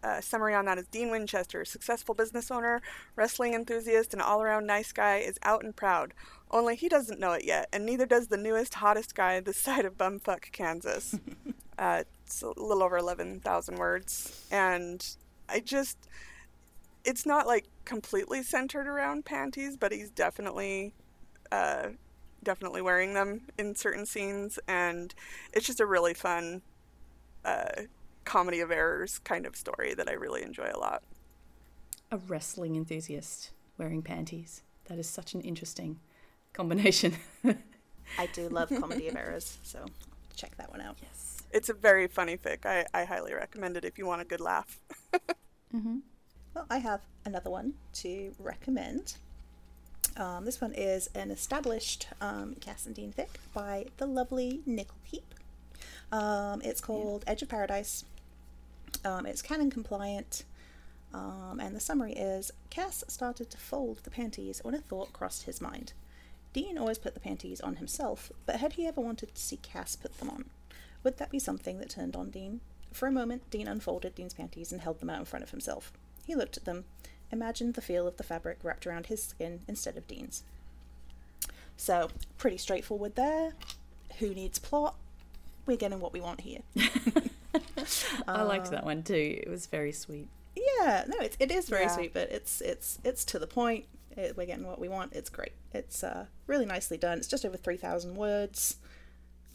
uh, summary on that is Dean Winchester, successful business owner, wrestling enthusiast, and all around nice guy, is out and proud. Only he doesn't know it yet, and neither does the newest, hottest guy this side of bumfuck Kansas. uh, it's a little over 11,000 words. And I just, it's not like completely centered around panties, but he's definitely, uh, definitely wearing them in certain scenes. And it's just a really fun, uh, comedy of errors kind of story that I really enjoy a lot. A wrestling enthusiast wearing panties. That is such an interesting combination. I do love comedy of errors, so check that one out. yes. It's a very funny fic. I, I highly recommend it if you want a good laugh. Well, I have another one to recommend. Um, this one is an established um, Cass and Dean fic by the lovely Nickel Keep. Um, it's called Edge of Paradise. Um, it's canon compliant. Um, and the summary is Cass started to fold the panties when a thought crossed his mind. Dean always put the panties on himself, but had he ever wanted to see Cass put them on? Would that be something that turned on Dean? For a moment, Dean unfolded Dean's panties and held them out in front of himself. He looked at them, imagined the feel of the fabric wrapped around his skin instead of Dean's. So, pretty straightforward there. Who needs plot? We're getting what we want here. I liked that one too. It was very sweet. Yeah, no, it's, it is very Yeah. sweet, but it's it's it's to the point. It, we're getting what we want. It's great. It's uh, really nicely done. It's just over three thousand words.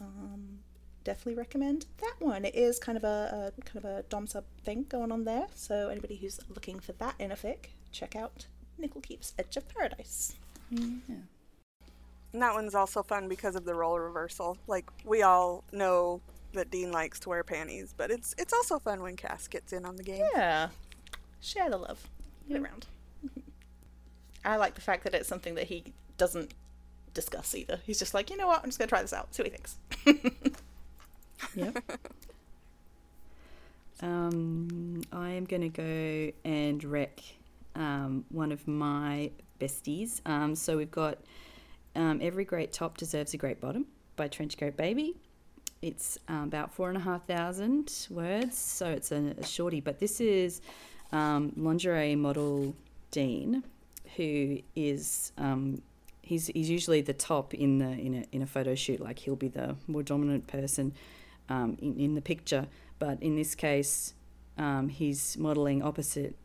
Um, definitely recommend that one. It is kind of a, a kind of a dom sub thing going on there. So anybody who's looking for that in a fic, check out Nickel Keeps Edge of Paradise. Mm, yeah. And that one's also fun because of the role reversal. Like we all know that Dean likes to wear panties, but it's it's also fun when Cass gets in on the game. Yeah, share the love Get around. I like the fact that it's something that he doesn't discuss either. He's just like, you know what, I'm just gonna try this out, see what he thinks. Yep. um, I am going to go and wreck um, one of my besties. Um, so we've got um, Every Great Top Deserves a Great Bottom by Trenchcoat Baby. It's um, about four and a half thousand words, so it's a, a shorty. But this is um, lingerie model Dean, who is um, he's he's usually the top in the in a in a photo shoot. Like he'll be the more dominant person um, in in the picture. But in this case, um, he's modeling opposite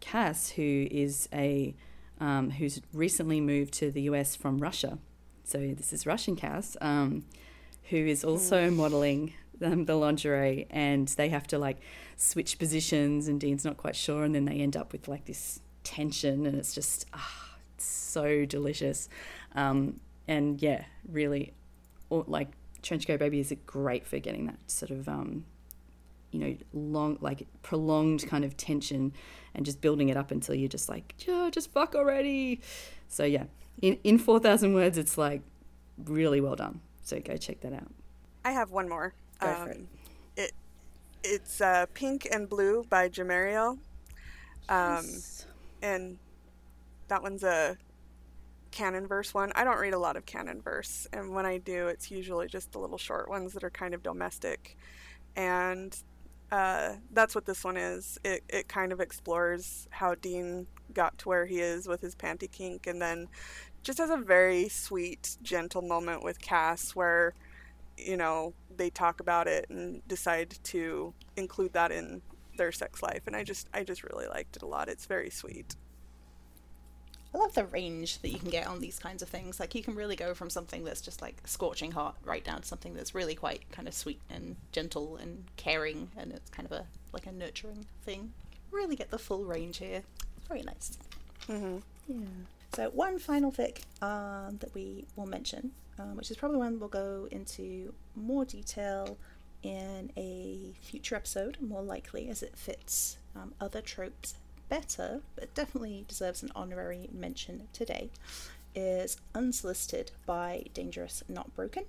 Cass, who is a um, who's recently moved to the US from Russia. So this is Russian Cass, um, who is also modeling um, the lingerie, and they have to like switch positions, and Dean's not quite sure, and then they end up with like this tension, and it's just ah, it's so delicious, um, and yeah, really, or, like Trenchcoat Baby is great for getting that sort of um, you know, long, like prolonged kind of tension and just building it up until you're just like, yeah, just fuck already. So, yeah, in, in 4,000 words, it's like really well done. So, go check that out. I have one more. Go for it. it. It's uh, Pink and Blue by Jamariel. Um, and that one's a canon verse one. I don't read a lot of canon verse, and when I do, it's usually just the little short ones that are kind of domestic. And uh, that's what this one is. It, it kind of explores how Dean got to where he is with his panty kink, and then just has a very sweet, gentle moment with Cass where, you know, they talk about it and decide to include that in their sex life. And I just, I just really liked it a lot. It's very sweet. I love the range that you can get on these kinds of things. Like you can really go from something that's just like scorching hot right down to something that's really quite kind of sweet and gentle and caring, and it's kind of a like a nurturing thing. Really get the full range here. Very nice. Mm-hmm. Yeah. So one final fic um, that we will mention, um, which is probably one we'll go into more detail in a future episode, more likely as it fits um, other tropes better, but definitely deserves an honorary mention today, is Unsolicited by Dangerous Not Broken.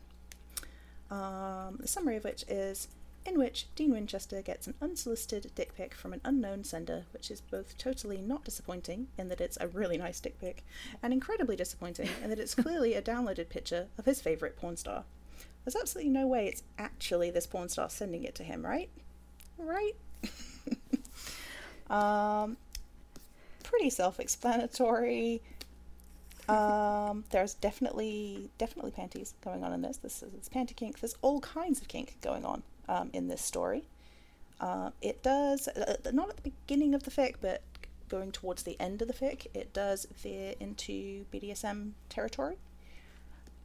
Um, the summary of which is in which Dean Winchester gets an unsolicited dick pic from an unknown sender, which is both totally not disappointing in that it's a really nice dick pic, and incredibly disappointing in that it's clearly a downloaded picture of his favourite porn star. There's absolutely no way it's actually this porn star sending it to him, right? Right? um, pretty self-explanatory. Um, there's definitely definitely panties going on in this. This is panty kink. There's all kinds of kink going on um, in this story. Uh, it does uh, not at the beginning of the fic, but going towards the end of the fic, it does veer into BDSM territory.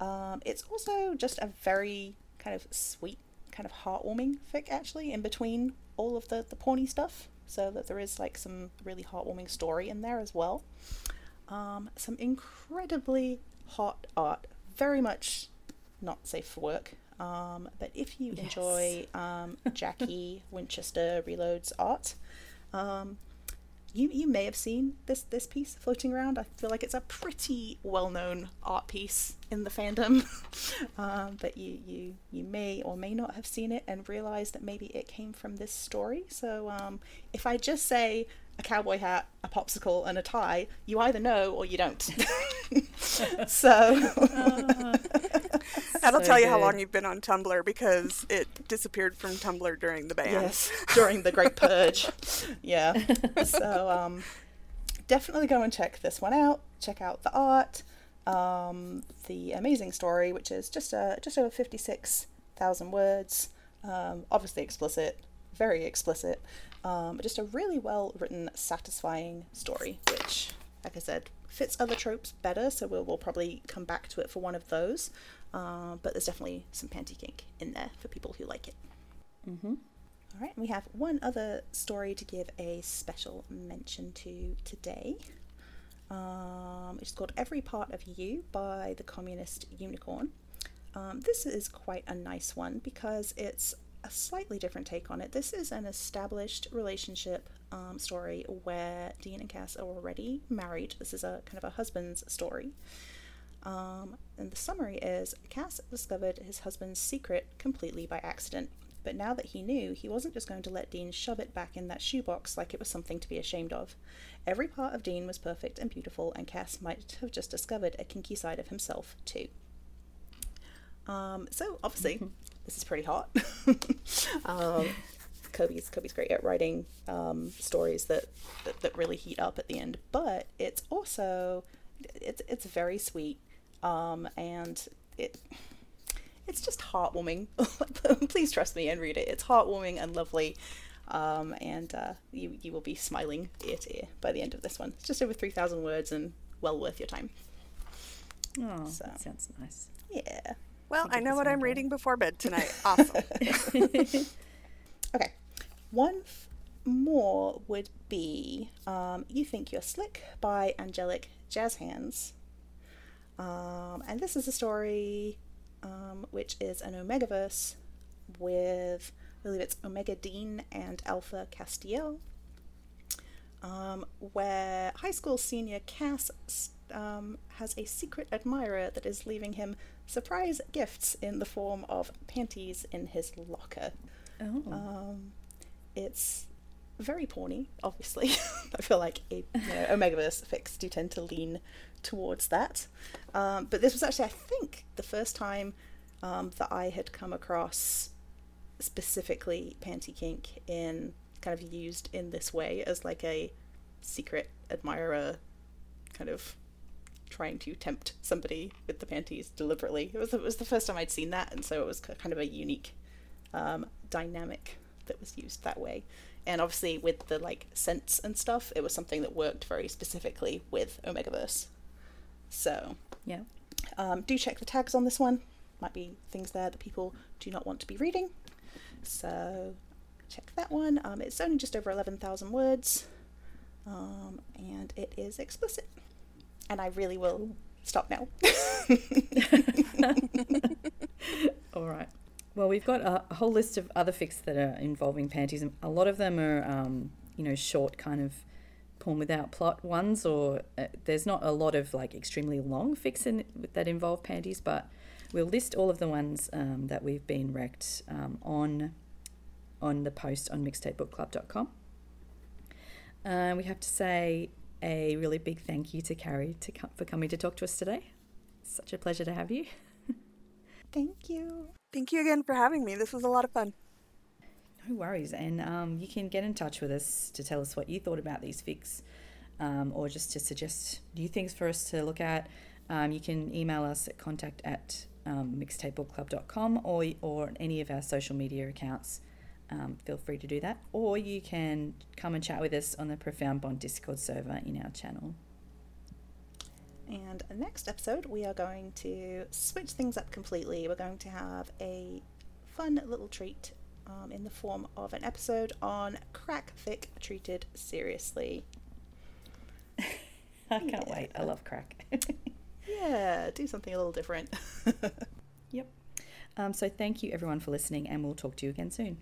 Um, it's also just a very kind of sweet, kind of heartwarming fic actually in between all of the the porny stuff so that there is like some really heartwarming story in there as well. Um, some incredibly hot art, very much not safe for work. Um, but if you yes. enjoy um, Jackie Winchester Reloads art, um, you you may have seen this this piece floating around. I feel like it's a pretty well known art piece in the fandom, um, but you you you may or may not have seen it and realize that maybe it came from this story. So um, if I just say a cowboy hat, a popsicle, and a tie, you either know or you don't. so uh, that'll so tell you good. how long you've been on Tumblr because it disappeared from Tumblr during the ban. Yes, during the Great Purge. yeah. So um, definitely go and check this one out. Check out the art, um, the amazing story, which is just a just over fifty six thousand words. Um, obviously explicit, very explicit. Um, just a really well written, satisfying story, which, like I said, fits other tropes better, so we'll, we'll probably come back to it for one of those. Uh, but there's definitely some panty kink in there for people who like it. Mm-hmm. All right, we have one other story to give a special mention to today. Um, it's called Every Part of You by the Communist Unicorn. Um, this is quite a nice one because it's a slightly different take on it. This is an established relationship um, story where Dean and Cass are already married. This is a kind of a husband's story. Um, and the summary is Cass discovered his husband's secret completely by accident. But now that he knew, he wasn't just going to let Dean shove it back in that shoebox like it was something to be ashamed of. Every part of Dean was perfect and beautiful, and Cass might have just discovered a kinky side of himself, too. Um, so, obviously, this is pretty hot. um, Kobe's Kobe's great at writing um, stories that, that, that really heat up at the end, but it's also it's it's very sweet, um, and it it's just heartwarming. Please trust me and read it. It's heartwarming and lovely, um, and uh, you you will be smiling ear to ear by the end of this one. It's just over three thousand words and well worth your time. Oh, so, that sounds nice. Yeah. Well, I, I know what I'm reading before bed tonight. Awesome. okay. One f- more would be um, You Think You're Slick by Angelic Jazz Hands. Um, and this is a story um, which is an Omegaverse with, I believe it's Omega Dean and Alpha Castiel, um, where high school senior Cass um, has a secret admirer that is leaving him surprise gifts in the form of panties in his locker. Oh. Um, it's very porny, obviously. I feel like a, you know, Omegaverse fics do tend to lean towards that. Um, but this was actually, I think, the first time um, that I had come across specifically panty kink in kind of used in this way as like a secret admirer kind of trying to tempt somebody with the panties deliberately. It was it was the first time I'd seen that, and so it was kind of a unique um, dynamic that was used that way. And obviously, with the like scents and stuff, it was something that worked very specifically with Omegaverse. So Yeah. um, do check the tags on this one. Might be things there that people do not want to be reading. So check that one. Um, it's only just over 11,000 words. Um, and it is explicit. And I really will stop now. All right. Well, we've got a, a whole list of other fics that are involving panties, a lot of them are, um, you know, short kind of porn without plot ones, or uh, there's not a lot of like extremely long in, that involve panties, but we'll list all of the ones um, that we've been rec'd um, on on the post on mixtapebookclub.com. Uh, we have to say a really big thank you to Carrie to co- for coming to talk to us today. Such a pleasure to have you. Thank you. Thank you again for having me. This was a lot of fun. No worries. And um, you can get in touch with us to tell us what you thought about these fics um, or just to suggest new things for us to look at. Um, you can email us at contact at um, mixtapebookclub.com or, or any of our social media accounts. Um, feel free to do that. Or you can come and chat with us on the Profound Bond Discord server in our channel. And next episode, we are going to switch things up completely. We're going to have a fun little treat um, in the form of an episode on crack fic treated seriously. I can't wait. I love crack. Yeah, do something a little different. yep. Um, so thank you everyone for listening, and we'll talk to you again soon.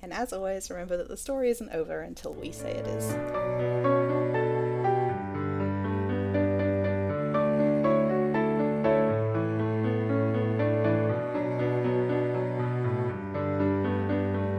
and as always, remember that the story isn't over until we say it is.